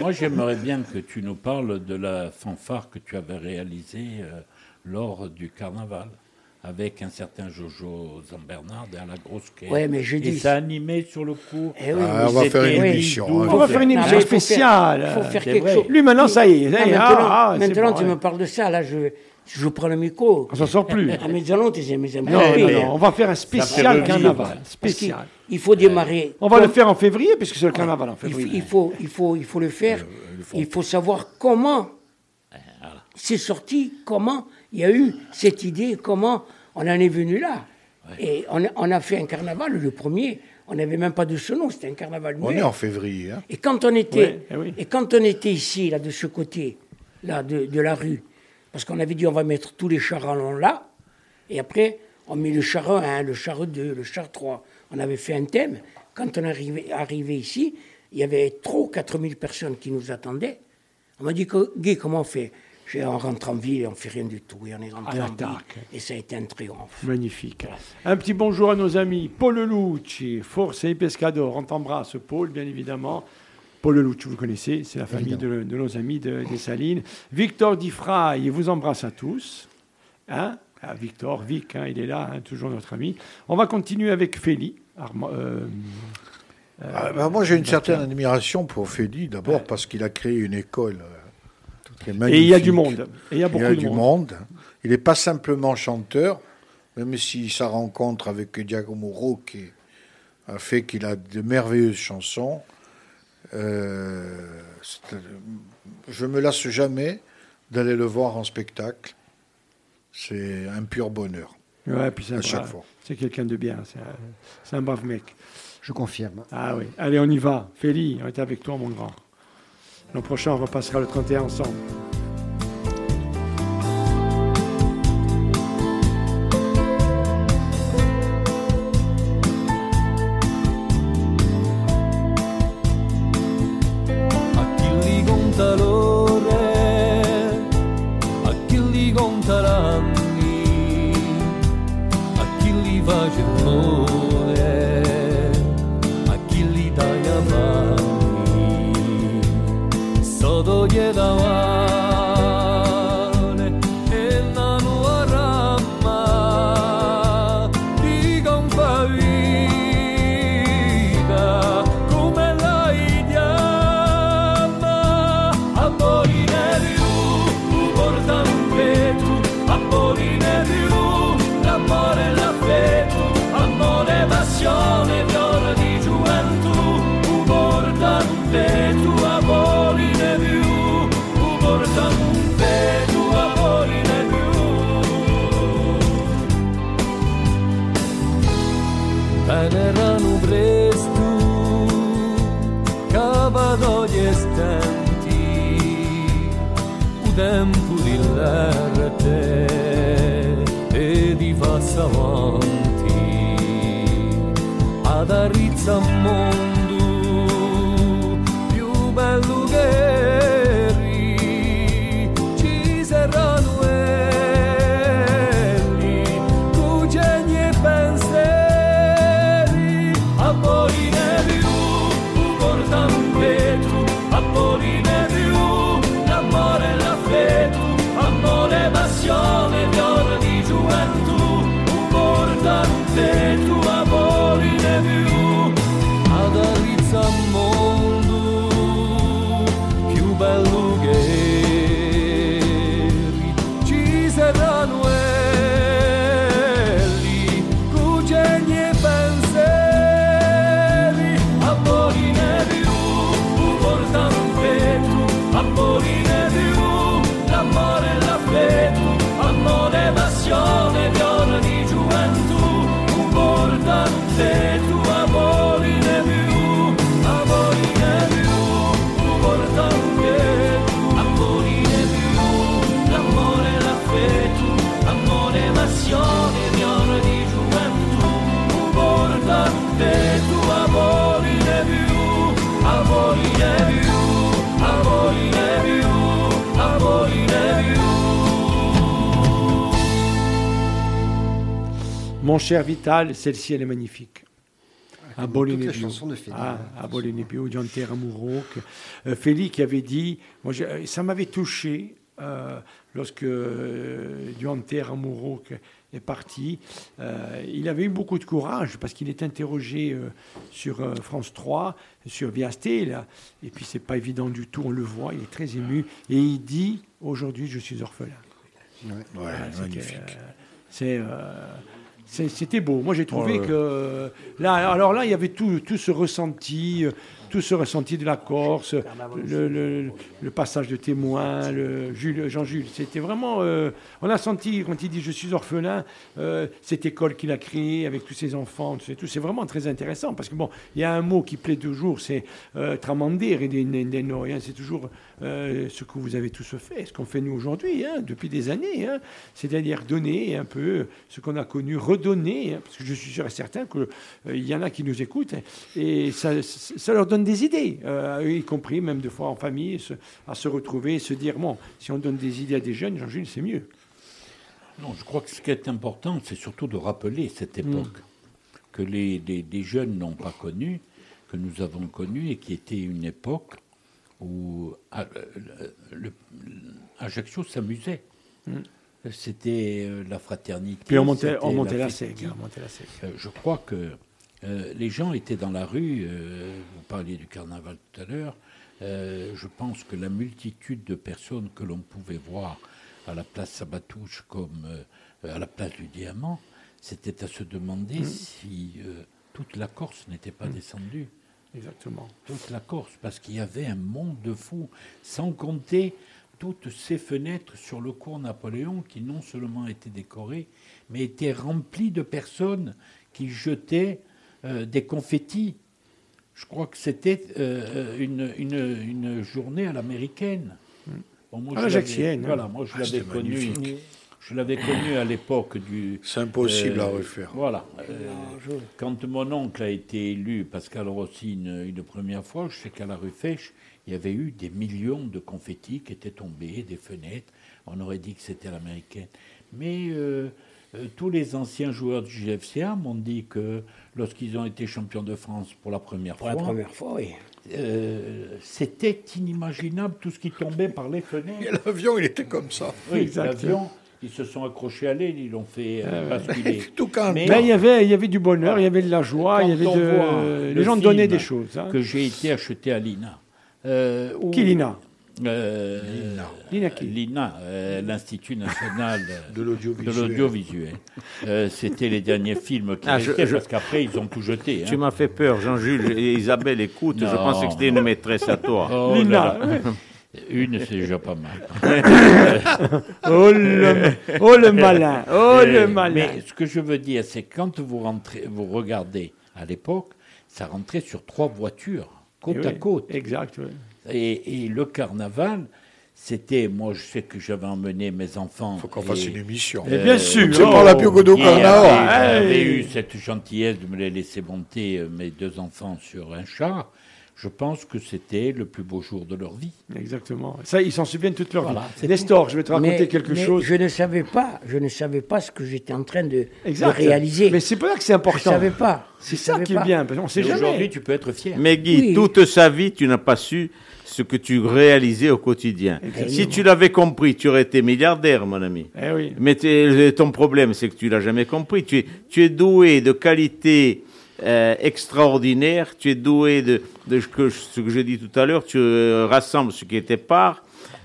moi, j'aimerais bien que tu nous parles de la fanfare que tu avais réalisée euh, lors du carnaval avec un certain Jojo Zambernard à la grosse quai. Ouais, mais je Et dis- ça animait sur le coup. Eh oui, Ah, on va faire une émission. oui. hein. On va faire une émission il faut faire- spéciale. il faut faire quelque vrai. chose. Lui, maintenant, ça y est. ça Non, y est. maintenant, Ah, ah, maintenant, tu ouais. me parles de ça, là, je, je prends le micro. On s'en sort plus. À mezzanotte, c'est mes Non, non, non, on va faire un spécial carnaval. Spécial. il faut démarrer. On va le faire en février, puisque c'est le carnaval en février. il, faut, il, faut, il faut le faire. Il faut savoir comment c'est sorti, comment il y a eu cette idée, comment on en est venu là. Et on, a- on a fait un carnaval, le premier, on n'avait même pas de ce nom, c'était un carnaval On muet. est en février. hein. Et quand on était, Ouais, eh oui. et quand on était ici, là, de ce côté, là, de, de la rue, parce qu'on avait dit on va mettre tous les chars en là, et après on met le char 1, le char 2, le char 3. On avait fait un thème. Quand on est arrivé, arrivé ici, il y avait trop 4000 personnes qui nous attendaient. On m'a dit, Guy, comment on fait? On rentre en ville et on fait rien du tout. Et on est rentré À en ville. l'attaque. Et ça a été un triomphe. Magnifique. Un petit bonjour à nos amis Paul Lucci, Force et Pescador. On t'embrasse, Paul, bien évidemment. Paul Lucci, vous le connaissez, c'est la famille de, de nos amis de- des Salines. Victor Difray, il vous embrasse à tous. Hein Ah, Victor, Vic, hein, il est là, hein, toujours notre ami. On va continuer avec Féli. Arma- euh, Ah, bah, moi, j'ai une certaine admiration pour Fedi, d'abord parce qu'il a créé une école. Et il y a du monde. Et il y a beaucoup il y a de du monde. monde. Il n'est pas simplement chanteur, même si sa rencontre avec Giacomo Rocchi a fait qu'il a de merveilleuses chansons. Euh, je me lasse jamais d'aller le voir en spectacle. C'est un pur bonheur. Ouais, puis c'est un À chaque brave- fois. C'est quelqu'un de bien. C'est un, un brave mec. Je confirme. Ah oui. Allez, on y va. Féli, on est avec toi, mon grand. L'an prochain, on repassera le 31 ensemble. Cher Vital, celle-ci, elle est magnifique. À toutes Bologna les Bio. chansons de Féli, Ah, à Bio, Gianter Amouro. Euh, Féli qui avait dit, moi, euh, ça m'avait touché euh, lorsque euh, Amouro est parti. il avait eu beaucoup de courage parce qu'il est interrogé sur France 3, sur Viasté, là, et puis c'est pas évident du tout, on le voit, il est très ému, et il dit aujourd'hui je suis orphelin. Ouais, magnifique. C'est c'était beau. Moi, j'ai trouvé que là, alors là, il y avait tout, tout ce ressenti, euh, tout ce ressenti de la Corse, le, passage de témoin, le Jean-Jules. C'était vraiment. Euh, on a senti, quand il dit Je suis orphelin, euh, cette école qu'il a créée avec tous ses enfants, tout, c'est vraiment très intéressant. Parce que, bon, il y a un mot qui plaît toujours c'est euh, tramander et des C'est toujours ce que vous avez tous fait, ce qu'on fait nous aujourd'hui, hein, depuis des années. Hein. C'est-à-dire donner un peu ce qu'on a connu, redonner. Hein, parce que je suis sûr et certain qu'il y en a qui nous écoutent et ça leur donne des idées, euh, y compris même de fois en famille, à se retrouver et se dire, bon, si on donne des idées à des jeunes, Jean-Jules, c'est mieux. Non, je crois que ce qui est important, c'est surtout de rappeler cette mm. époque que les, jeunes n'ont pas connue, que nous avons connue, et qui était une époque où le, Ajaccio s'amusait. Mm. C'était euh, la fraternité. Puis on montait, on montait la, sec, euh, je crois que euh, les gens étaient dans la rue, euh, vous parliez du carnaval tout à l'heure, euh, je pense que la multitude de personnes que l'on pouvait voir à la place Sabatouche comme à la place du Diamant, c'était à se demander mmh. si toute la Corse n'était pas mmh. descendue. Exactement. Toute la Corse, parce qu'il y avait un monde de fous, sans compter toutes ces fenêtres sur le cours Napoléon qui non seulement étaient décorées, mais étaient remplies de personnes qui jetaient des confettis. Je crois que c'était euh, une, une, journée à l'américaine. Bon, moi, ah, je Voilà, moi je ah, l'avais connu. Je l'avais connu à l'époque du. C'est impossible à euh, refaire. Voilà. quand mon oncle a été élu, Pascal Rossi, une, une première fois, je sais qu'à la rue Fèche, il y avait eu des millions de confettis qui étaient tombés des fenêtres. On aurait dit que c'était l'américaine. Mais euh, tous les anciens joueurs du GFCA m'ont dit que lorsqu'ils ont été champions de France pour la première fois. la première fois, oui. Euh, c'était inimaginable tout ce qui tombait par les fenêtres. L'avion, il était comme ça. Oui, l'avion. Ils se sont accrochés à l'aile, ils l'ont fait euh, ah basculer. [laughs] Tout Mais, il, y avait, il y avait du bonheur, il y avait de la joie, il y avait de... les gens donnaient des choses. Hein. Que j'ai été acheté à l'INA. Qui l'INA? Euh, L'INA. L'INA, euh, l'Institut national [laughs] de l'audiovisuel. Euh, c'était les derniers films qui ah, parce qu'après ils ont tout jeté. Tu hein. m'as fait peur, Jean-Jules et Isabelle, écoute, je pensais que c'était une maîtresse à toi. Oh, L'INA. Une, c'est déjà pas mal. [laughs] oh, le, oh, le, malin, oh le malin. Mais ce que je veux dire, c'est quand vous rentrez, vous regardez à l'époque, ça rentrait sur trois voitures côte eh à côte. Exact. Oui. Et, le carnaval, c'était, moi je sais que j'avais emmené mes enfants. Il faut qu'on fasse une émission. Et bien sûr, c'est pas la Piogodo Carnaval. J'avais eu cette gentillesse de me les laisser monter, euh, mes deux enfants, sur un char je pense que c'était le plus beau jour de leur vie. Exactement. Ça, ils s'en souviennent toute leur vie. Nestor, je vais te raconter quelque chose. Je ne savais pas, je ne savais pas ce que j'étais en train de, réaliser. Mais c'est pas que c'est important. Je ne savais pas. C'est ça qui est bien. On sait Aujourd'hui, tu peux être fier. Mais Guy, toute sa vie, tu n'as pas su ce que tu réalisais au quotidien. Si tu l'avais compris, tu aurais été milliardaire, mon ami. Eh oui. Mais ton problème, c'est que tu l'as jamais compris. Tu es, tu es doué de qualité euh, extraordinaire. Tu es doué de, de ce que j'ai dit tout à l'heure. Tu euh, rassembles ce qui était part.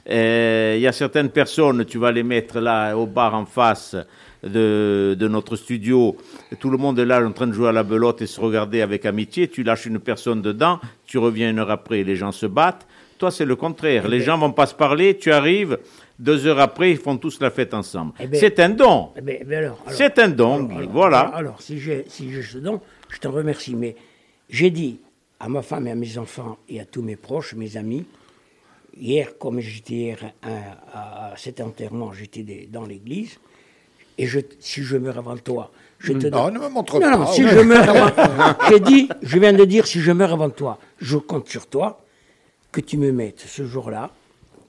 Euh, il y a certaines personnes, tu vas les mettre là au bar en face de, de, notre studio. Tout le monde est là en train de jouer à la belote et se regarder avec amitié. Tu lâches une personne dedans, tu reviens une heure après, les gens se battent. Toi, c'est le contraire. Les gens vont pas se parler, tu arrives, deux heures après, ils font tous la fête ensemble. Eh ben, c'est un don. Eh ben, ben c'est un don, voilà. Alors, si j'ai si ce don, je te remercie. Mais j'ai dit à ma femme et à mes enfants et à tous mes proches, mes amis, hier, comme j'étais hier à, cet enterrement, j'étais dans l'église, et je, si je meurs avant toi, je te Non, ne me montre pas. Non, si je meurs avant [laughs] J'ai dit, je viens de dire, si je meurs avant toi, je compte sur toi que tu me mettes ce jour-là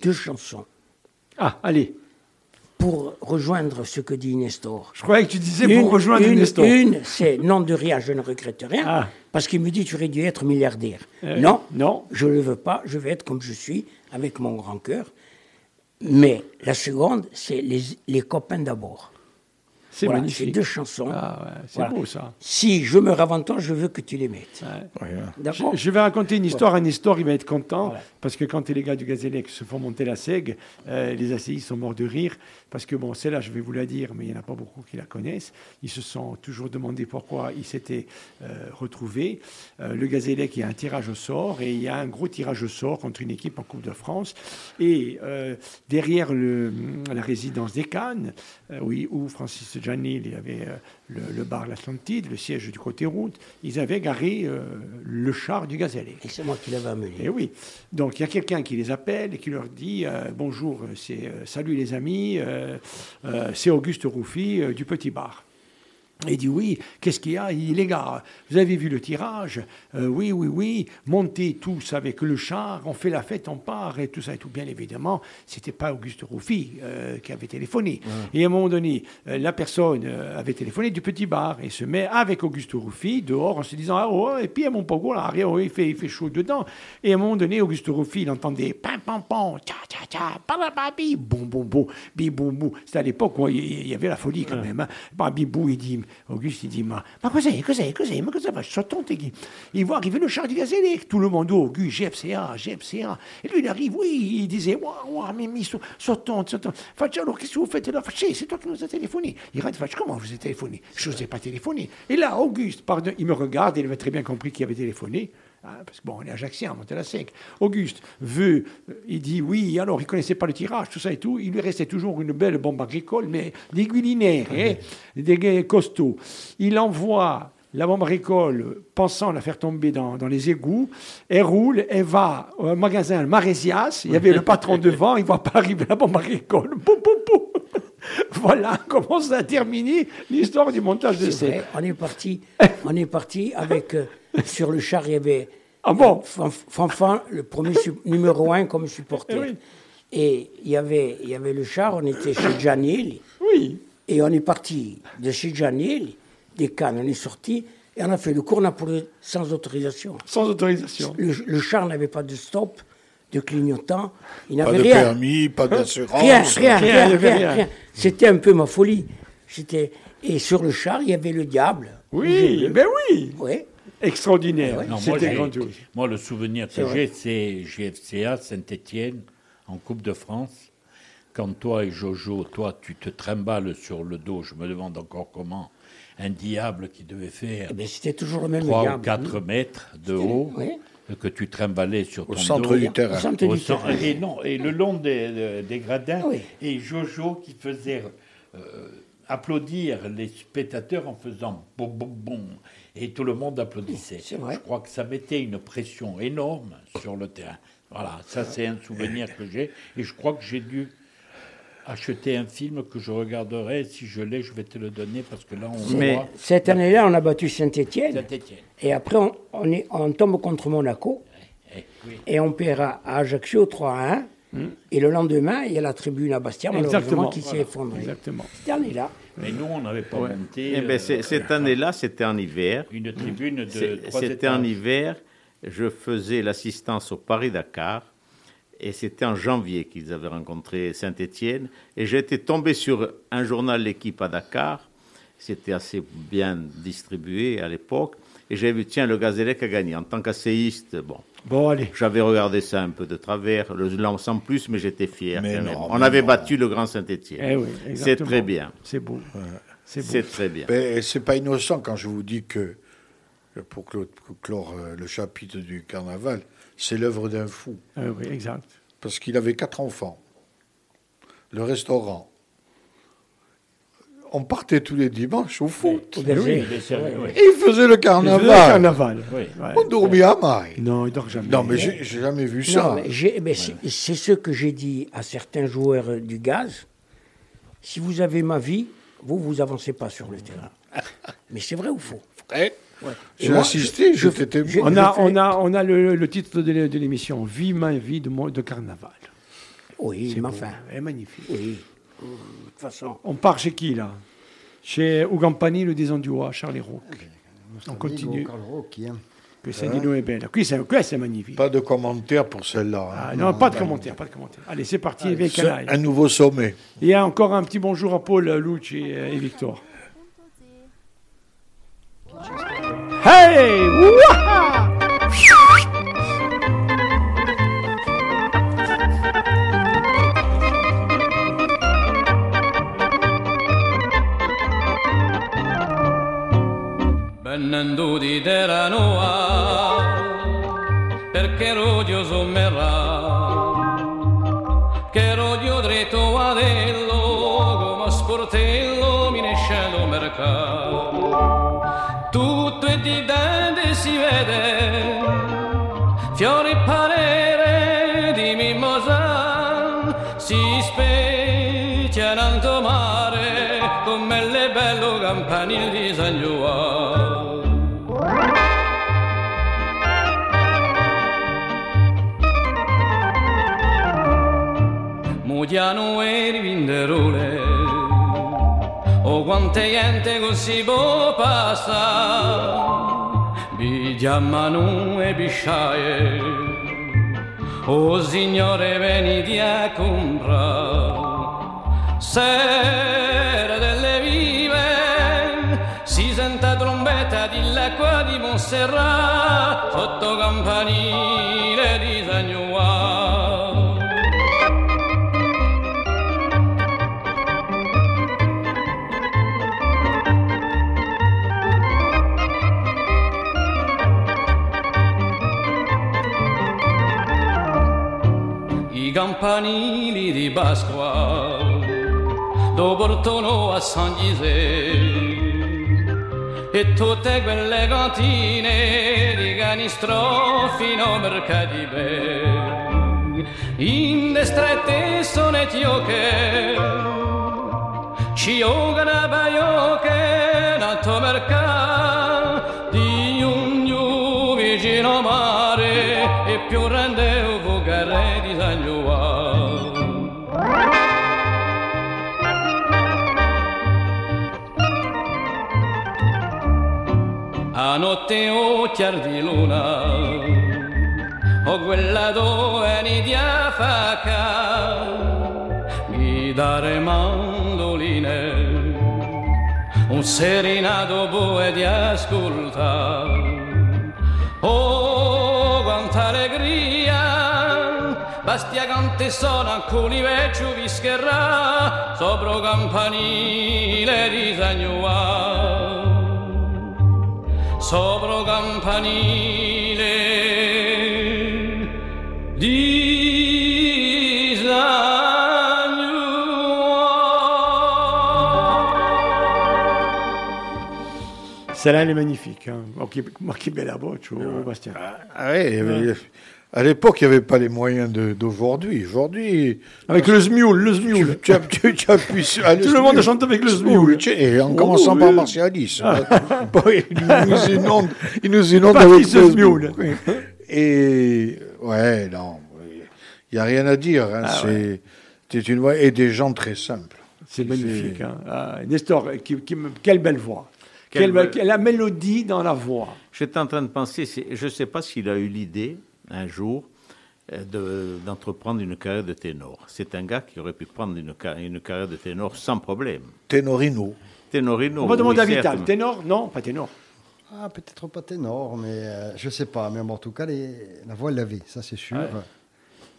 deux chansons. Ah, allez pour rejoindre ce que dit Nestor. Je croyais que tu disais pour rejoindre Nestor. Une, c'est non de rien, je ne regrette rien, ah. parce qu'il me dit tu aurais dû être milliardaire. Euh, non, non, je ne le veux pas, je veux être comme je suis, avec mon grand cœur. Mais la seconde, c'est les, les copains d'abord. C'est Voilà, magnifique. c'est deux chansons. Ah ouais, c'est Voilà. beau ça. Si je meurs avant toi, je veux que tu les mettes. Ouais. D'accord Je, je vais raconter une histoire. Un histoire, il va être content. Parce que quand les gars du Gazélec se font monter la sègue, euh, les ACI sont morts de rire. Parce que, bon, celle-là, je vais vous la dire, mais il n'y en a pas beaucoup qui la connaissent. Ils se sont toujours demandé pourquoi ils s'étaient euh, retrouvés. Euh, le Gazélec, il y a un tirage au sort et il y a un gros tirage au sort contre une équipe en Coupe de France. Et euh, derrière le- la résidence des Cannes, oui, où Francis Giannil il y avait euh, le, le bar L'Atlantide, le siège du côté route, ils avaient garé euh, le char du Gazélec. Et c'est moi qui l'avais amené. Et oui. Donc il y a quelqu'un qui les appelle et qui leur dit euh, bonjour, c'est salut les amis, c'est Auguste Rouffy du Petit Bar. Il dit oui, qu'est-ce qu'il y a? Il dit les gars, vous avez vu le tirage? Euh, Oui, oui, oui, montez tous avec le char, on fait la fête, on part et tout ça et tout. Bien évidemment, c'était pas Auguste Rouffy euh, qui avait téléphoné. Et à un moment donné, euh, la personne avait téléphoné du petit bar et se met avec Auguste Rouffy dehors en se disant ah oh, et puis à mon pogo là, oh, il fait il fait chaud dedans. Et à un moment donné, Auguste Rouffy, il entendait pam pam pam, tcha tcha tcha, palababi, boum boum boum, bibou boum. C'était à l'époque où il il y avait la folie quand même. Hein. Bah, bibou, il dit Auguste, il dit ma, ma cos'è, cos'è, ma cosa fa? Sottante qui. Il voit arriver le char du Gazélec, tout le monde, oh, Auguste, GFCA, GFCA. Et lui, il arrive, oui, il disait, waouh, waouh, mais mi, sottante, sottante. Faccia, alors, qu'est-ce que vous faites là? Faccia, c'est toi qui nous as téléphoné. Il rentre, faccia, comment vous avez téléphoné? Je n'osais pas téléphoner. Et là, Auguste, pardon, il me regarde, il avait très bien compris qu'il avait téléphoné. Ah, parce que bon, on est ajaxien, on monte à la 5. Auguste veut, euh, il dit oui, alors il ne connaissait pas le tirage, tout ça et tout. Il lui restait toujours une belle bombe agricole, mais des guilinaires, hein, des costauds. Il envoie la bombe agricole, pensant la faire tomber dans, dans les égouts. Elle roule, elle va au magasin Marésias. Il y avait le patron [laughs] devant, il ne voit pas arriver la bombe agricole. Boum, boum, boum. [laughs] Voilà comment ça a terminé l'histoire du montage de scène. on est parti, [laughs] on est parti avec euh, sur le char il y avait Ah bon Fanf- Fanfan, le premier numéro un comme supporter. Eh oui. Et il y avait il y avait le char, on était chez Janil Oui. et on est parti de chez Janil, des Cannes, on est sorti et on a fait le cours Napoléon sans autorisation. Sans autorisation. Le, le char n'avait pas de stop, de clignotant, il Pas n'avait de rien. permis, pas d'assurance. Rien, rien, Rien, rien, il y avait rien, rien. rien. C'était un peu ma folie. C'était et sur le char, il y avait le diable. Oui, ben oui. Oui. Extraordinaire. Non, moi, C'était j'ai- grandiose. moi, le souvenir que j'ai, c'est GFCA Saint-Étienne en Coupe de France. Quand toi et Jojo, toi, tu te trimbales sur le dos, je me demande encore comment, un diable qui devait faire Eh ben, c'était toujours le même 3 ou diable. 4 mètres de haut, oui. Que tu trimballais sur ton Au centre dos. du terrain. Au centre Au du cent- terrain. et non, et le long des, de- des gradins, Oui. et Jojo qui faisait euh, applaudir les spectateurs en faisant bon bon bon, et tout le monde applaudissait. C'est vrai. Je crois que ça mettait une pression énorme sur le terrain. Voilà, ça c'est un souvenir que j'ai, et je crois que j'ai dû acheter un film que je regarderai. Si je l'ai, je vais te le donner parce que là on Mais- voit Cette année-là, on a battu Saint-Étienne. Saint-Étienne. Et après, on, on est, on tombe contre Monaco. Eh, oui. Et on perd à, Ajaccio 3 à 1. Et le lendemain, il y a la tribune à Bastia, malheureusement, Exactement. qui s'est Voilà. effondrée. Exactement. Cette année-là. Mais nous, on n'avait pas monté. Eh ben, euh, c'est- cette année-là, c'était en hiver. Une tribune de C'était en hiver. Je faisais l'assistance au Paris-Dakar. Et c'était en janvier qu'ils avaient rencontré Saint-Étienne. Et j'étais tombé sur un journal L'équipe à Dakar. C'était assez bien distribué à l'époque. Et j'ai vu, tiens, le Gazélec a gagné. En tant qu'asséiste, bon, Bon, allez. j'avais regardé ça un peu de travers, le lance en plus, mais j'étais fier. Mais non, mais On avait non. battu le Grand Saint-Étienne. Eh oui, C'est très bien. C'est beau. C'est beau. C'est très bien. Mais c'est pas innocent quand je vous dis que, pour clore euh, le chapitre du carnaval, c'est l'œuvre d'un fou. Ah oui, exact. Parce qu'il avait quatre enfants. Le restaurant. On partait tous les dimanches au foot. Oui. Et il faisait le Le carnaval. On dormait à maille. Non, il dort jamais. Non, mais j'ai jamais vu Non, ça. mais j'ai- mais c'est- ce que j'ai dit à certains joueurs du gaz. Si vous avez ma vie, vous, vous avancez pas sur le terrain. [laughs] Mais c'est vrai ou faux? Ouais. J'ai assisté, je je- t'étais je- On a, on a, on a le, le titre de l'é- de l'émission Vie ma vie de, carnaval. Oui, C'est mais enfin, Eh, magnifique. oui. De toute façon, On part chez qui là? Chez Ougampani, le Descenduois, Charles Roux. On continue. Carl Rocchi, hein. Que Sandino est belle. Oui, c'est magnifique. Pas de commentaires pour celle-là. Hein. Ah, non, pas de commentaires, pas de commentaires. Allez, c'est parti, avec Un nouveau sommet. Il y a encore un petit bonjour à Paul, Louch et, et Victor. Hey! Wah! Bennandu di Teranoa, perché l'odio sommerrà. Vede fiori parere di mimosa si specchia in mare come le bello campanile di San Giovanni Mudiano e rivinderole Oh quante gente così può passare Chiamano e bisciaie. Oh signore veniti a comprare Sera delle vive Si sente trombetta di l'acqua di Montserrat Sotto campanile di San campanili di Pasqua lo portano a San Gisè. E tutte quelle cantine di canistro fino a mercati bei in le strette sonetti che ci giocano o chiar di luna. O quella dove ni diafaca guidare mandoline. Un serenato buo di ascolta. Oh quanta allegria. Bastia cante sono alcuni vecchio vischerà sopra campanile di Sagnuà sopra campanile di Celle-là, elle est magnifique. Hein. Oh, qui, qui belle voix, oh, Bastien. Ah, ouais, ouais. À l'époque, il n'y avait pas les moyens d'aujourd'hui. Aujourd'hui. Avec le Zmioul, le Zmioul. Tu, tu, tu appuies sur. Tout le monde chante avec le Zmioul. Et en commençant par Martialis. [laughs] il nous [laughs] inonde, il nous inonde avec le Zmioul. Et. Ouais, non. Il n'y a rien à dire. Hein. Ah, c'est une voix. Et des gens très simples. C'est magnifique. Hein. Ah, Nestor, qui, qui, quelle belle voix. Quelle, quelle, la mélodie dans la voix. J'étais en train de penser, je ne sais pas s'il a eu l'idée un jour euh, d'entreprendre une carrière de ténor. C'est un gars qui aurait pu prendre une, une carrière de ténor sans problème. Ténorino. Ténorino. On va demander à Vital. Ténor? Non, pas ténor. Ah, peut-être pas ténor, mais euh, je sais pas. Mais en tout cas, les, la voix l'avait, ça c'est sûr.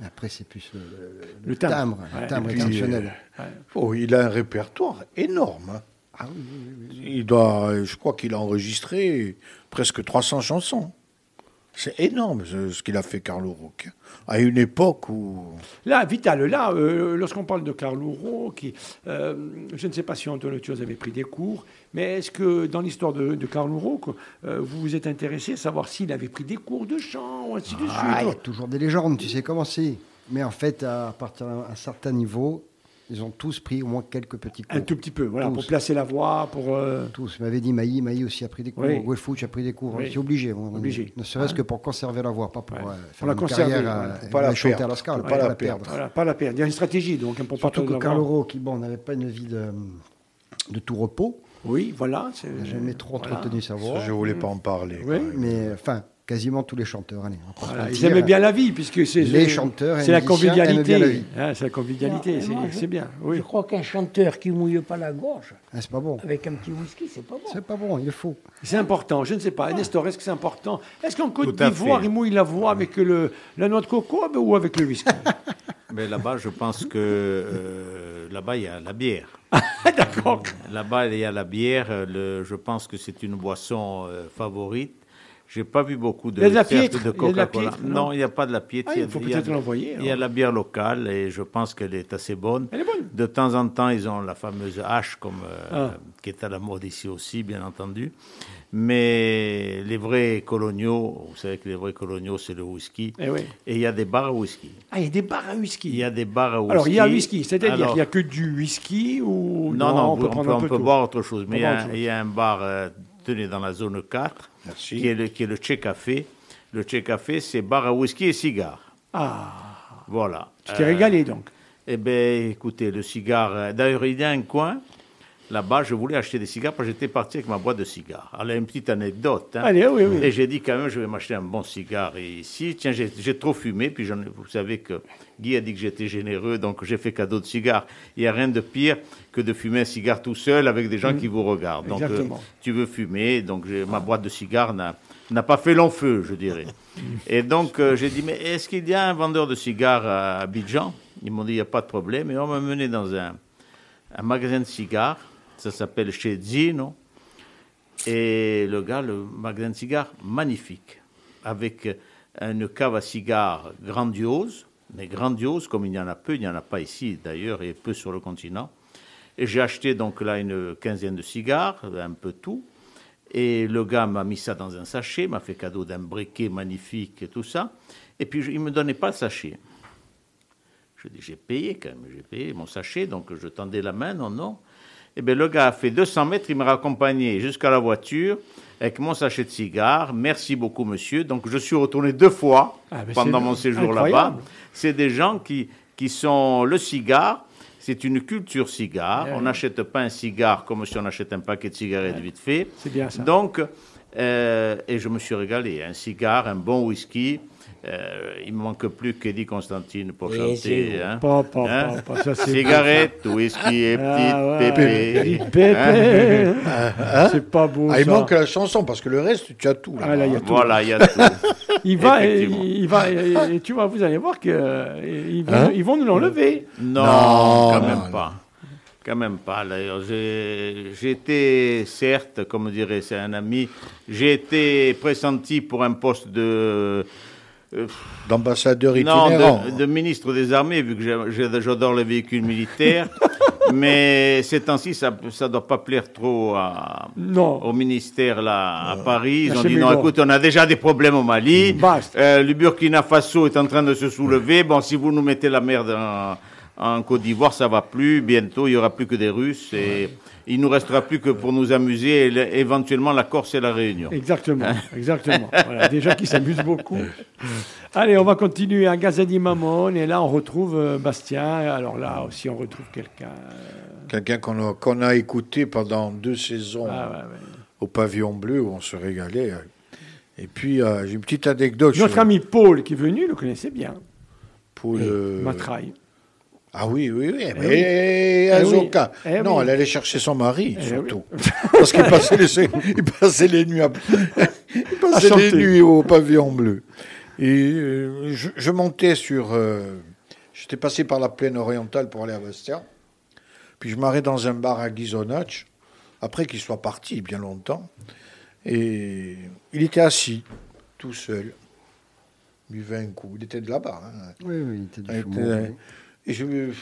Après, c'est plus le, le, le timbre, ouais. timbre exceptionnel. Euh, oh, il a un répertoire énorme. Hein. Ah oui, oui, oui, Il doit, je crois qu'il a enregistré presque 300 chansons. C'est énorme ce, qu'il a fait Carlo Rock. À une époque où. Là, Vital, là, euh, lorsqu'on parle de Carlo Rock, euh, je ne sais pas si Antonio Tios avait pris des cours, mais est-ce que dans l'histoire de, de, Carlo Rock, euh, vous vous êtes intéressé à savoir s'il avait pris des cours de chant ou ainsi de ah, suite Il y a toujours des légendes, tu sais comment c'est. Mais en fait, à partir d'un certain niveau, ils ont tous pris au moins quelques petits cours. Un tout petit peu, voilà, tous. pour placer la voix, pour... Euh... Tous. m'avait dit Maï, Maï aussi a pris des cours, oui. Wefouch a pris des cours. Oui. C'est obligé. On, obligé. Ne serait-ce ah. que pour conserver la voix, pas pour ouais. euh, faire pour la une conserver, carrière à, ouais. pas la chanter à la scale, ouais, pas, la perdre. Voilà, pas la perdre. Il y a une stratégie, donc, pour Surtout pas que Carlo Ro, qui, bon, n'avait pas une vie de, de tout repos. Oui, voilà. Il n'a jamais trop entretenu voilà. sa voix. Je ne voulais pas en parler. Oui, mais enfin, quasiment tous les chanteurs. Allez, ils aimaient bien la vie, puisque c'est les chanteurs. C'est la convivialité. Hein, c'est la convivialité, c'est bien. Oui. Je crois qu'un chanteur qui mouille pas la gorge, ah, c'est pas bon. Avec un petit whisky, c'est pas bon. C'est pas bon, il faut. C'est important. Je ne sais pas, ah. Nestor, est-ce que c'est important? Est-ce qu'en Côte d'Ivoire, il mouille la voix avec le, la noix de coco ou avec le whisky? [laughs] Mais là-bas, je pense que euh, là-bas, il y a la bière. [laughs] D'accord. Là-bas, il y a la bière. Le, je pense que c'est une boisson euh, favorite. J'ai pas vu beaucoup de, de Coca-Cola. Non, il n'y a pas de la piètre. Ah, il faut peut-être l'envoyer. Il y a la bière locale et je pense qu'elle est assez bonne. Elle est bonne. De temps en temps, ils ont la fameuse hache comme, euh, Ah. qui est à la mode ici aussi, bien entendu. Mais les vrais coloniaux, vous savez que les vrais coloniaux, c'est le whisky. Eh oui. Et il y a des bars à whisky. Ah, il y a des bars à whisky. Il y a des bars à whisky. Alors, il y a whisky, c'est-à-dire qu'il n'y a que du whisky ou Non, non, on peut un on peu peut tout. boire autre chose. Mais il y, a, y un bar, euh, tenu dans la zone 4, Merci. qui est le, qui est le Che Café. Le Che Café, c'est bar à whisky et cigares. Ah, Voilà. tu t'es Euh, régalé donc. Eh bien, écoutez, le cigare. euh, D'ailleurs, il y a un coin. Là-bas, je voulais acheter des cigares parce que j'étais parti avec ma boîte de cigares. Alors, une petite anecdote. hein. Allez, oui, oui. Et j'ai dit quand même, je vais m'acheter un bon cigare ici. Tiens, j'ai trop fumé. Puis vous savez que Guy a dit que j'étais généreux, donc j'ai fait cadeau de cigares. Il n'y a rien de pire que de fumer un cigare tout seul avec des gens qui vous regardent. Donc, euh, Mm. Tu veux fumer. Donc, j'ai- ma boîte de cigares n'a n'a pas fait long feu, je dirais. Et donc, euh, j'ai dit, mais est-ce qu'il y a un vendeur de cigares à Abidjan? Ils m'ont dit, il n'y a pas de problème. Et on m'a mené dans un, un magasin de cigares. Ça s'appelle chez Zino. Et le gars, le magasin de cigares, magnifique. Avec une cave à cigares grandiose, mais grandiose, comme il y en a peu, il n'y en a pas ici d'ailleurs, et peu sur le continent. Et j'ai acheté donc là une quinzaine de cigares, un peu tout. Et le gars m'a mis ça dans un sachet, m'a fait cadeau d'un briquet magnifique et tout ça. Et puis il ne me donnait pas le sachet. Je dis, j'ai payé quand même, j'ai payé mon sachet, donc je tendais la main, non, non. Eh bien, le gars a fait 200 mètres, il m'a raccompagné jusqu'à la voiture avec mon sachet de cigares. Merci beaucoup, monsieur. Donc, je suis retourné deux fois Ah, ben, pendant mon séjour là-bas. C'est des gens qui, qui sont le cigare. C'est une culture cigare. Ouais, on ouais. n'achète pas un cigare comme si on achète un paquet de cigarettes vite fait. C'est bien ça. Donc, euh, et je me suis régalé. Un cigare, un bon whisky. Euh, il me manque plus qu'Eddie Constantine pour Et chanter. hein. Pas, pas, Hein? pas, pas, ça, c'est- Cigarette, whisky et Ah, petite ouais, pépé. pépé. Hein? C'est pas beau. Ah, il ça. manque la chanson parce que le reste, tu as tout. Là, Ah, là, il y a tout. Voilà, il y a tout. [laughs] Il va, et, il va, et, et tu vois, vous allez voir que euh, vont, Hein? ils vont nous l'enlever. Non, Non, quand même non. pas. Quand même pas. D'ailleurs, j'ai j'ai été, certes, comme dirait c'est un ami, j'ai été pressenti pour un poste de. Euh, D'ambassadeur non, itinérant. de, de ministre des Armées, vu que j'adore les véhicules militaires. [laughs] mais ces temps-ci, ça ne doit pas plaire trop à, Non. au ministère là, à Paris. Ils ont dit non, écoute, on a déjà des problèmes au Mali. Basta. Euh, le Burkina Faso est en train de se soulever. Bon, si vous nous mettez la merde en, en Côte d'Ivoire, ça va plus. Bientôt, il y aura plus que des Russes et il nous restera plus que pour nous amuser, éventuellement la Corse et la Réunion. Exactement, exactement. [laughs] Voilà, des gens qui s'amusent beaucoup. Allez, on va continuer à Gazadi Mamon et là on retrouve euh, Bastien. Alors là aussi on retrouve quelqu'un. euh, Quelqu'un qu'on a, qu'on a écouté pendant deux saisons ah, ouais, ouais. au Pavillon Bleu où on se régalait. Et puis, euh, j'ai une petite anecdote. Notre sur- ami Paul qui est venu le connaissait bien. pour le... Matraille. Ah oui, oui, oui. Eh oui. Eh non, elle allait chercher son mari, Eh surtout. Parce qu'il passait les, [laughs] il passait les nuits, à- [laughs] il passait les nuits au pavillon bleu. Et euh, je, je montais sur. euh, J'étais passé par la plaine orientale pour aller à Bastia. Puis je m'arrête dans un bar à Ghisonach, après qu'il soit parti bien longtemps. Et il était assis, tout seul. Il buvait un coup. Il était de là-bas. hein. Oui, oui, il était du Et, et je me-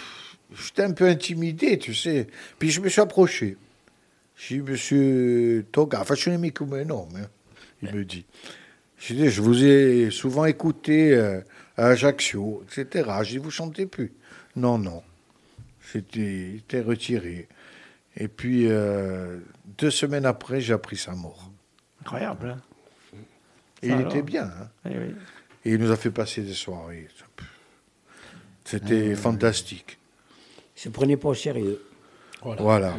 j'étais un peu intimidé, tu sais. Puis je me suis approché. J'ai dit, monsieur Toga, faccione come nome, hein, il me dit. J'ai dit, je vous ai souvent écouté euh, à Ajaccio, etc. J'ai dit, vous chantez plus. Non, non. J'étais retiré. Et puis, euh, deux semaines après, j'ai appris sa mort. Incroyable. hein. Et il alors était bien. hein. Eh oui. Et il nous a fait passer des soirées. C'était fantastique. se prenait pas au sérieux. Voilà.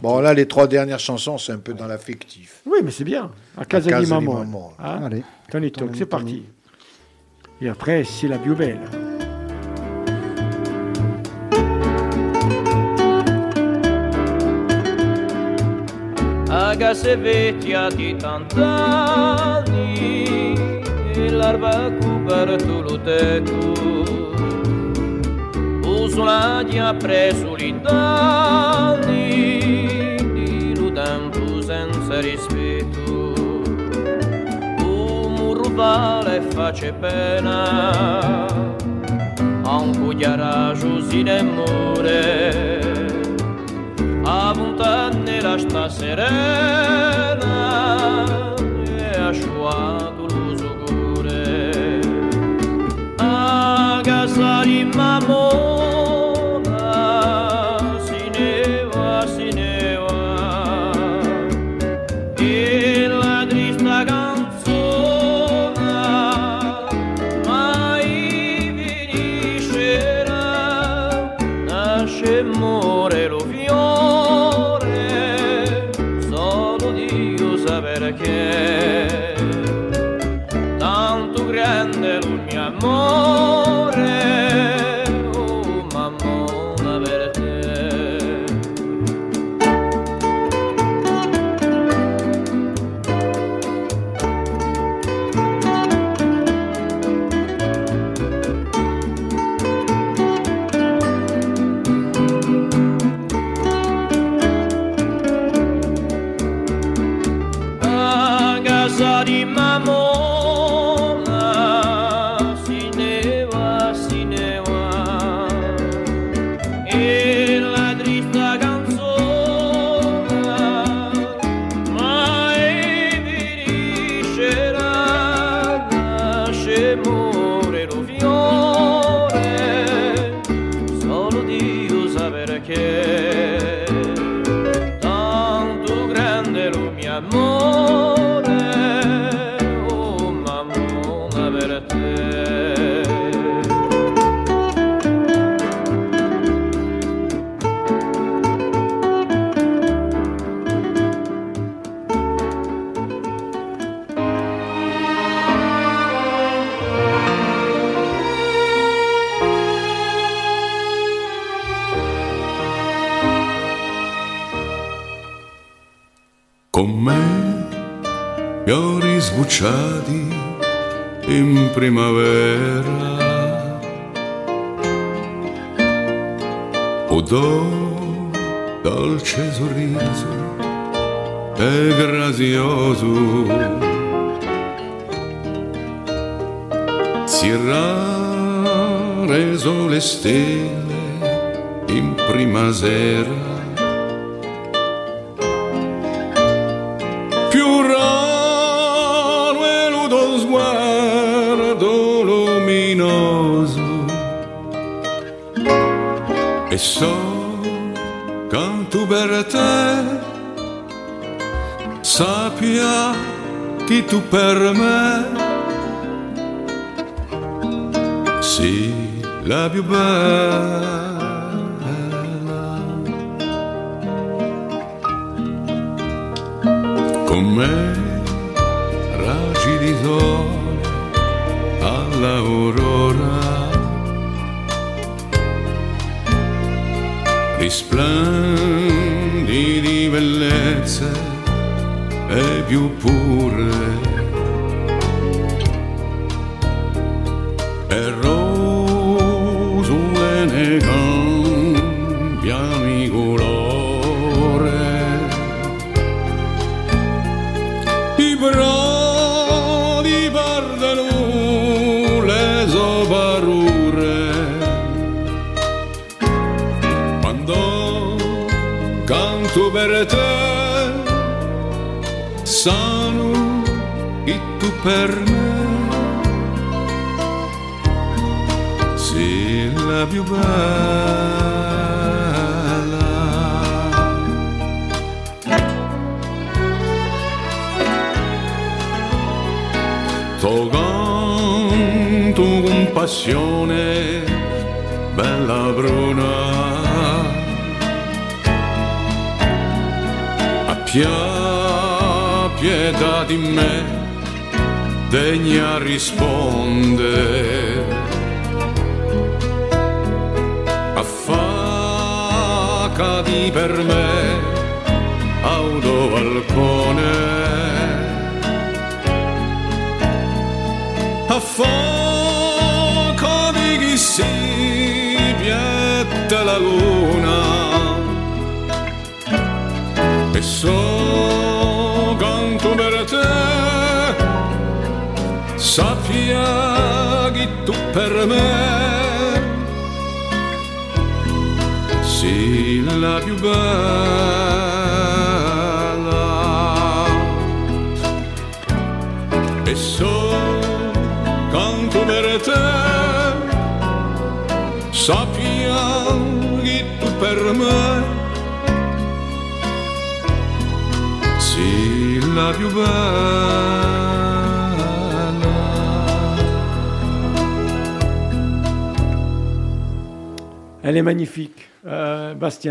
Bon, là, les trois dernières chansons, c'est un peu dans l'affectif. Oui, mais c'est bien. À casa di Maman. Maman. Hein Allez. Tony Talk, c'est parti. Et après, c'est la più belle. Aga se vecchia di tant'anni e l'erba coperto lo tetto uso la dia preso gli danni di lo tempo senza rispetto. Un muro vale face pena a un cugliaraggio si demore a montagne la sta serena e asciuato l'uso cure a casa di mamona che muore fiore, solo Dio sa perché. Primavera. Odor, dolce sorriso e grazioso. Si era reso le stelle in prima sera. Per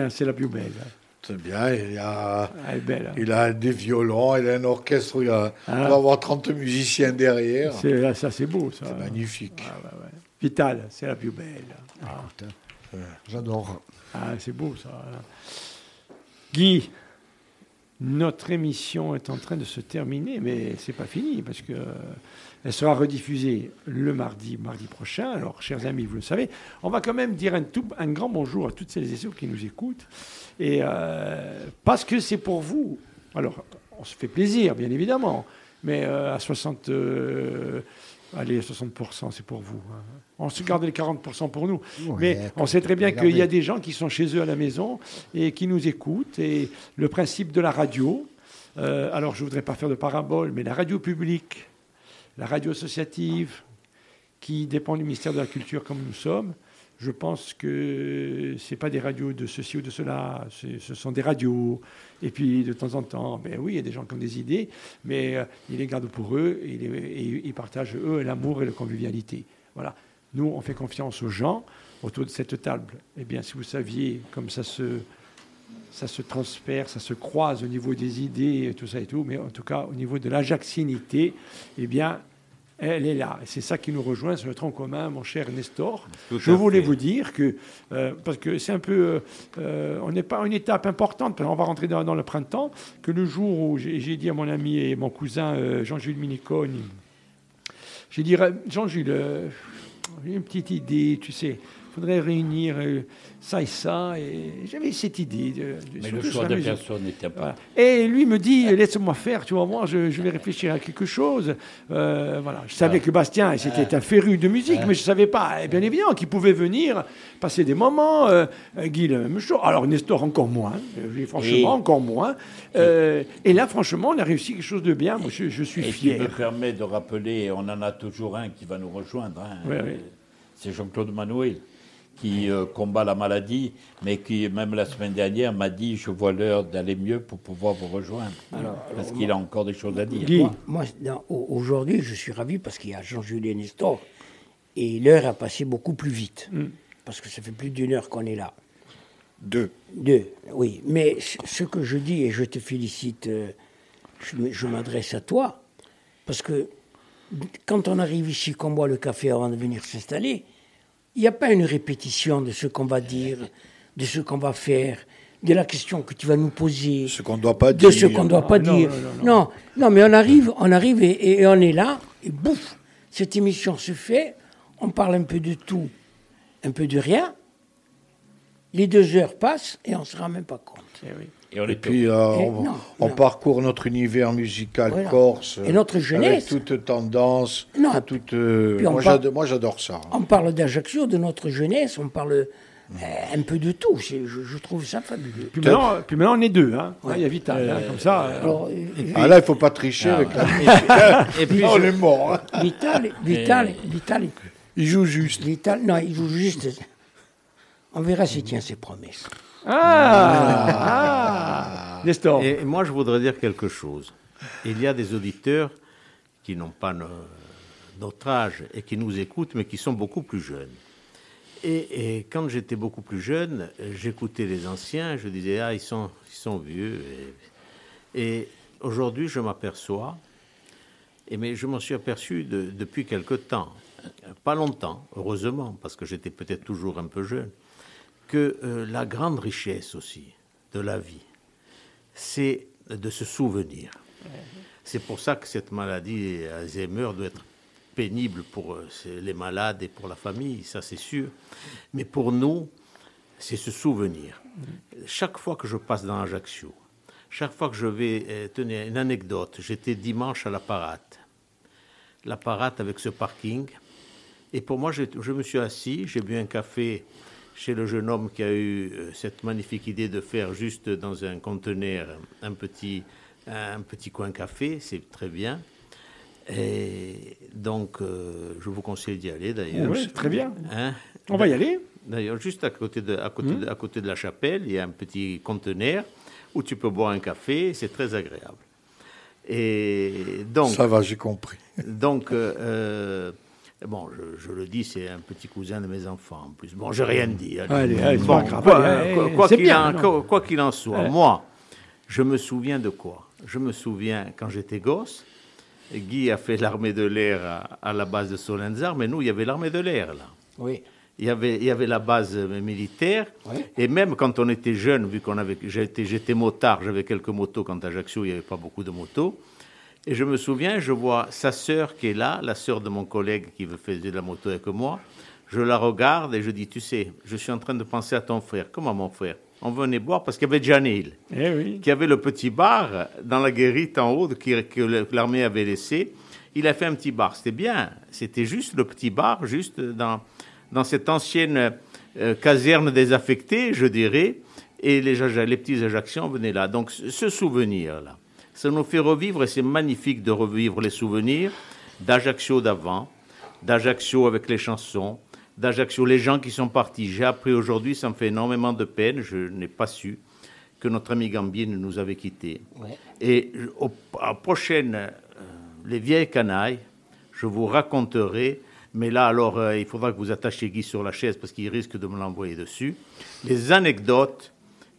C'est la plus belle. C'est bien, il a, Elle est belle. hein. il a des violons, il a un orchestre, il, a, il Ah. va avoir 30 musiciens derrière. C'est, ça, c'est beau, ça. C'est magnifique. Ah, ouais. Vital, c'est la plus belle. Ah, J'adore. Ah, c'est beau, ça. Guy, notre émission est en train de se terminer, mais c'est pas fini parce que elle sera rediffusée le mardi, mardi prochain. Alors, chers amis, vous le savez, on va quand même dire un, tout, un grand bonjour à toutes celles et ceux qui nous écoutent, et euh, parce que c'est pour vous. Alors, on se fait plaisir, bien évidemment, mais euh, à 60, euh, allez, 60%, c'est pour vous. hein. On se garde les 40% pour nous. Ouais, mais on sait très bien qu'il y a des gens qui sont chez eux à la maison et qui nous écoutent. Et le principe de la radio, euh, alors je ne voudrais pas faire de parabole, mais la radio publique, la radio associative, qui dépend du ministère de la Culture comme nous sommes, je pense que ce pas des radios de ceci ou de cela, ce sont des radios. Et puis de temps en temps, ben oui, il y a des gens qui ont des idées, mais euh, ils les gardent pour eux et ils partagent eux l'amour et la convivialité. Voilà. Nous, on fait confiance aux gens autour de cette table. Eh bien, si vous saviez comme ça se, ça se transfère, ça se croise au niveau des idées, tout ça et tout, mais en tout cas, au niveau de l'ajaxinité, eh bien, elle est là. C'est ça qui nous rejoint sur le tronc commun, mon cher Nestor. Tout Je voulais fait. vous dire que, euh, parce que c'est un peu, euh, euh, on n'est pas à une étape importante, parce qu'on va rentrer dans, dans le printemps, que le jour où j'ai dit à mon ami et mon cousin euh, Jean-Jules Minicone, j'ai dit, Jean-Jules, j'ai une petite idée, tu sais, il faudrait réunir euh, ça et ça, et j'avais cette idée. De, de- Mais le choix de personne n'était pas. Voilà. Et lui me dit, laisse-moi faire, tu vas voir, je, je vais réfléchir à quelque chose. Euh, voilà. Je savais que Bastien, c'était un féru de musique, mais je ne savais pas, eh bien évidemment, qu'il pouvait venir passer des moments. Euh, euh, Guy, la même chose. Alors Nestor, encore moins. Euh, franchement, Et- encore moins. Et là, franchement, on a réussi quelque chose de bien. Moi, je, je suis Et fier. me permet de rappeler, on en a toujours un qui va nous rejoindre. hein. Oui, oui. C'est Jean-Claude Manuel qui euh, combat la maladie, mais qui, même la semaine dernière, m'a dit Je vois l'heure d'aller mieux pour pouvoir vous rejoindre. parce qu'il a encore des choses à dire. Guy. Moi, aujourd'hui, je suis ravi parce qu'il y a Jean-Julien Nestor et l'heure a passé beaucoup plus vite. Mm. Parce que ça fait plus d'une heure qu'on est là. Deux. Deux, oui. Mais ce- que je dis, et je te félicite, euh, je m'adresse à toi, parce que quand on arrive ici, qu'on boit le café avant de venir s'installer, il n'y a pas une répétition de ce qu'on va dire, de ce qu'on va faire, de la question que tu vas nous poser, Ce qu'on ne doit pas de dire. ce qu'on ne doit pas Ah, non, dire. non, non, Non, non, mais on arrive, on arrive et, et on est là, et bouf, cette émission se fait, on parle un peu de tout, un peu de rien. Les deux heures passent et on ne se rend même pas compte. Eh oui. Et on Et est puis, euh, Et on, non, on non. parcourt notre univers musical Voilà. corse. Et notre jeunesse. Avec toute tendance. Non. toute, euh, moi, par- j'ado- moi, j'adore ça. On parle d'Ajaccio, de notre jeunesse, on parle euh, un peu de tout. Je, je trouve ça fabuleux. Puis maintenant, puis maintenant, on est deux. Hein. Là, Il y a Vital. hein, comme ça. Alors, euh, Ah là, il faut pas tricher avec la Et puis, [laughs] on je- est mort. hein. Vital, Vital, Vital, Il joue juste. Vital, non, il joue juste. On verra s'il tient ses promesses. Ah, ah. Nestor. Et moi, je voudrais dire quelque chose. Il y a des auditeurs qui n'ont pas no- notre âge et qui nous écoutent, mais qui sont beaucoup plus jeunes. Et, quand j'étais beaucoup plus jeune, j'écoutais les anciens, je disais, ah, ils sont, ils sont vieux. Et aujourd'hui, je m'aperçois, et mais je m'en suis aperçu depuis quelque temps, pas longtemps, heureusement, parce que j'étais peut-être toujours un peu jeune, que euh, la grande richesse aussi de la vie, c'est de se souvenir. C'est pour ça que cette maladie Alzheimer doit être pénible pour euh, les malades et pour la famille, ça c'est sûr. Mais pour nous, c'est se souvenir. Chaque fois que je passe dans Ajaccio, chaque fois que je vais, euh, tenir une anecdote, j'étais dimanche à la parade. La parade avec ce parking. Et pour moi, je, je me suis assis, j'ai bu un café chez le jeune homme qui a eu euh, cette magnifique idée de faire juste dans un conteneur un petit, un petit coin café, c'est très bien. Et donc, euh, je vous conseille d'y aller d'ailleurs. Oui, très bien. Hein? On va y aller. D'ailleurs, juste à côté, de, à, côté de, hmm. à côté de la chapelle, il y a un petit conteneur où tu peux boire un café, c'est très agréable. Et donc. Ça va, j'ai compris. [laughs] Donc, euh, bon, je, le dis, c'est un petit cousin de mes enfants en plus. Bon, j'ai rien dit. Allez, allez, bon, quoi qu'il en, soit, moi, je me souviens de quoi? Je me souviens quand j'étais gosse Guy a fait l'armée de l'air à, la base de Solenzar, mais nous, il y avait l'armée de l'air, là. Oui. Il y, avait, il y avait la base militaire, et même quand on était jeune, vu qu'on avait, j'étais, j'étais motard, j'avais quelques motos, quand à Ajaccio, il n'y avait pas beaucoup de motos, et je me souviens, je vois sa sœur qui est là, la sœur de mon collègue qui faisait de la moto avec moi, je la regarde et je dis, tu sais, je suis en train de penser à ton frère. Comment mon frère? On venait boire parce qu'il y avait Janil, eh qui avait le petit bar dans la guérite en haut que, l'armée avait laissé. Il a fait un petit bar. C'était bien. C'était juste le petit bar, juste dans, dans cette ancienne euh, caserne désaffectée, je dirais. Et les, les petits Ajacciens venaient là. Donc ce souvenir-là, ça nous fait revivre, et c'est magnifique de revivre les souvenirs d'Ajaccio d'avant, d'Ajaccio avec les chansons, d'Ajaccio, les gens qui sont partis. J'ai appris aujourd'hui, ça me fait énormément de peine, je n'ai pas su que notre ami Gambine nous avait quittés. Et au, à prochaine, euh, les vieilles canailles, je vous raconterai, mais là alors euh, il faudra que vous attachiez Guy sur la chaise parce qu'il risque de me l'envoyer dessus, les anecdotes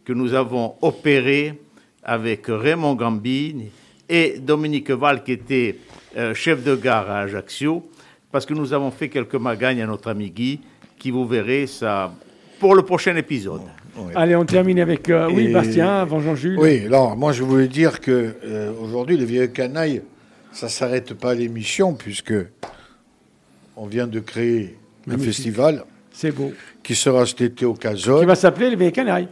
que nous avons opérées avec Raymond Gambine et Dominique Val qui était euh, chef de gare à Ajaccio parce que nous avons fait quelques magagnes à notre ami Guy, qui vous verrez ça pour le prochain épisode. Allez, on termine avec euh, oui, Bastien, avant Jean-Jules. Oui, alors moi je voulais dire que euh, aujourd'hui, les vieux canailles, ça s'arrête pas l'émission, puisque on vient de créer un festival. C'est beau. Qui sera cet été au Casol. Qui va s'appeler les vieilles canailles.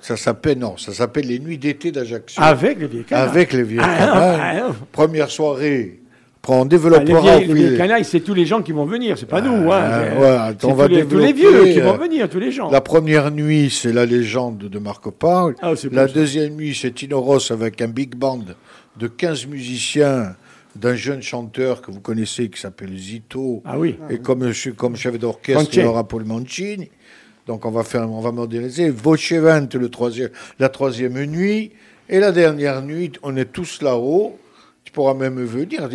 Ça s'appelle, non, ça s'appelle les Nuits d'été d'Ajaccio. Avec les vieilles canailles. Avec les vieilles ah, canailles. Ah, Première soirée on développera. les, vieilles, canailles, c'est tous les gens qui vont venir, c'est pas nous. Hein, ah, on va tous, les, tous les vieux qui vont venir, tous les gens. La première nuit, c'est la légende de Marco Paul. Ah, la deuxième nuit, c'est Tino Ross avec un big band de 15 musiciens d'un jeune chanteur que vous connaissez qui s'appelle Zito. Ah oui. Et comme, comme chef d'orchestre, il y aura Paul Mancini. Donc on va faire, on va moderniser. Voce le troisième, la troisième nuit. Et la dernière nuit, on est tous là-haut tu pourras même venir.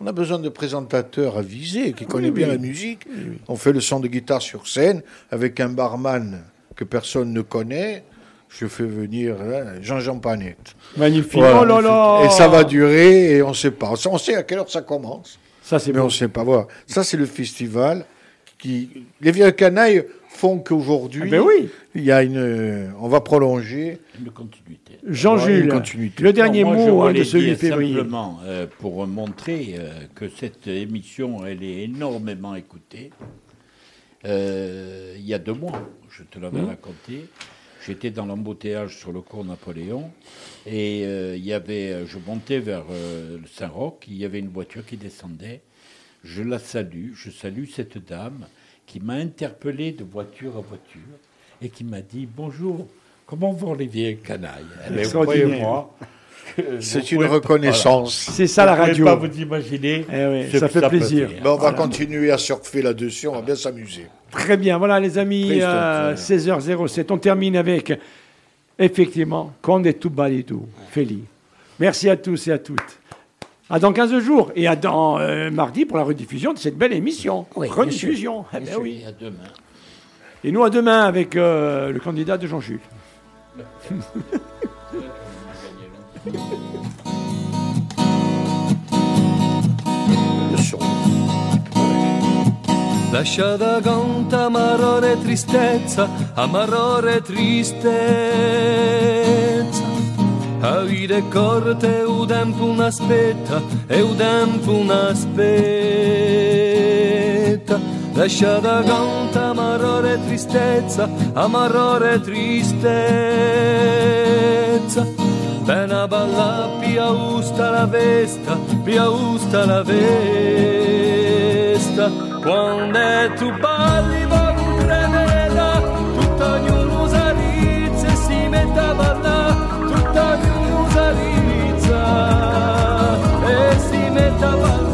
On a besoin de présentateurs avisés qui connaissent bien la musique. On fait le son de guitare sur scène avec un barman que personne ne connaît. Je fais venir hein, Jean-Jean Panette. Magnifique. Oh là là et ça va durer et on ne sait pas. On sait à quelle heure ça commence. Ça, c'est Mais on ne sait pas. Voilà. Ça, c'est le festival qui. Les vieux canailles font qu'aujourd'hui, ah ben oui. il y a une, on va prolonger. Une continuité. Jean-Jules, le dernier mot hein, de ce février. Simplement euh, pour montrer euh, que cette émission, elle est énormément écoutée. Euh, il y a deux mois, je te l'avais mmh. raconté, j'étais dans l'embouteillage sur le cours Napoléon et il y avait, je montais vers le Saint-Roch, il y avait une voiture qui descendait. Je la salue, je salue cette dame qui m'a interpellé de voiture à voiture et qui m'a dit Bonjour, comment vont les vieilles canailles? Moi c'est une reconnaissance. C'est ça la radio. Vous ne pouvez pas vous imaginer. Eh ça fait plaisir. on va continuer à surfer là-dessus, on va bien s'amuser. Très bien, voilà les amis, 16h07. Euh, on termine avec, effectivement, Conde tout tout, Feli. Merci à tous et à toutes. À dans 15 jours et à dans euh, mardi pour la rediffusion de cette belle émission. rediffusion. Eh ben oui. Et à demain. Et nous à demain avec euh, le candidat de Jean-Jules. [laughs] Lascia da conta amarore tristezza, amarore tristezza. A vita è corta e tempo un aspetta, e il tempo un aspetta. Lascia da conta amarore tristezza, amarore tristezza. Bene balla, pia usta la vesta, pia usta la vesta quando tu parli es si me tapas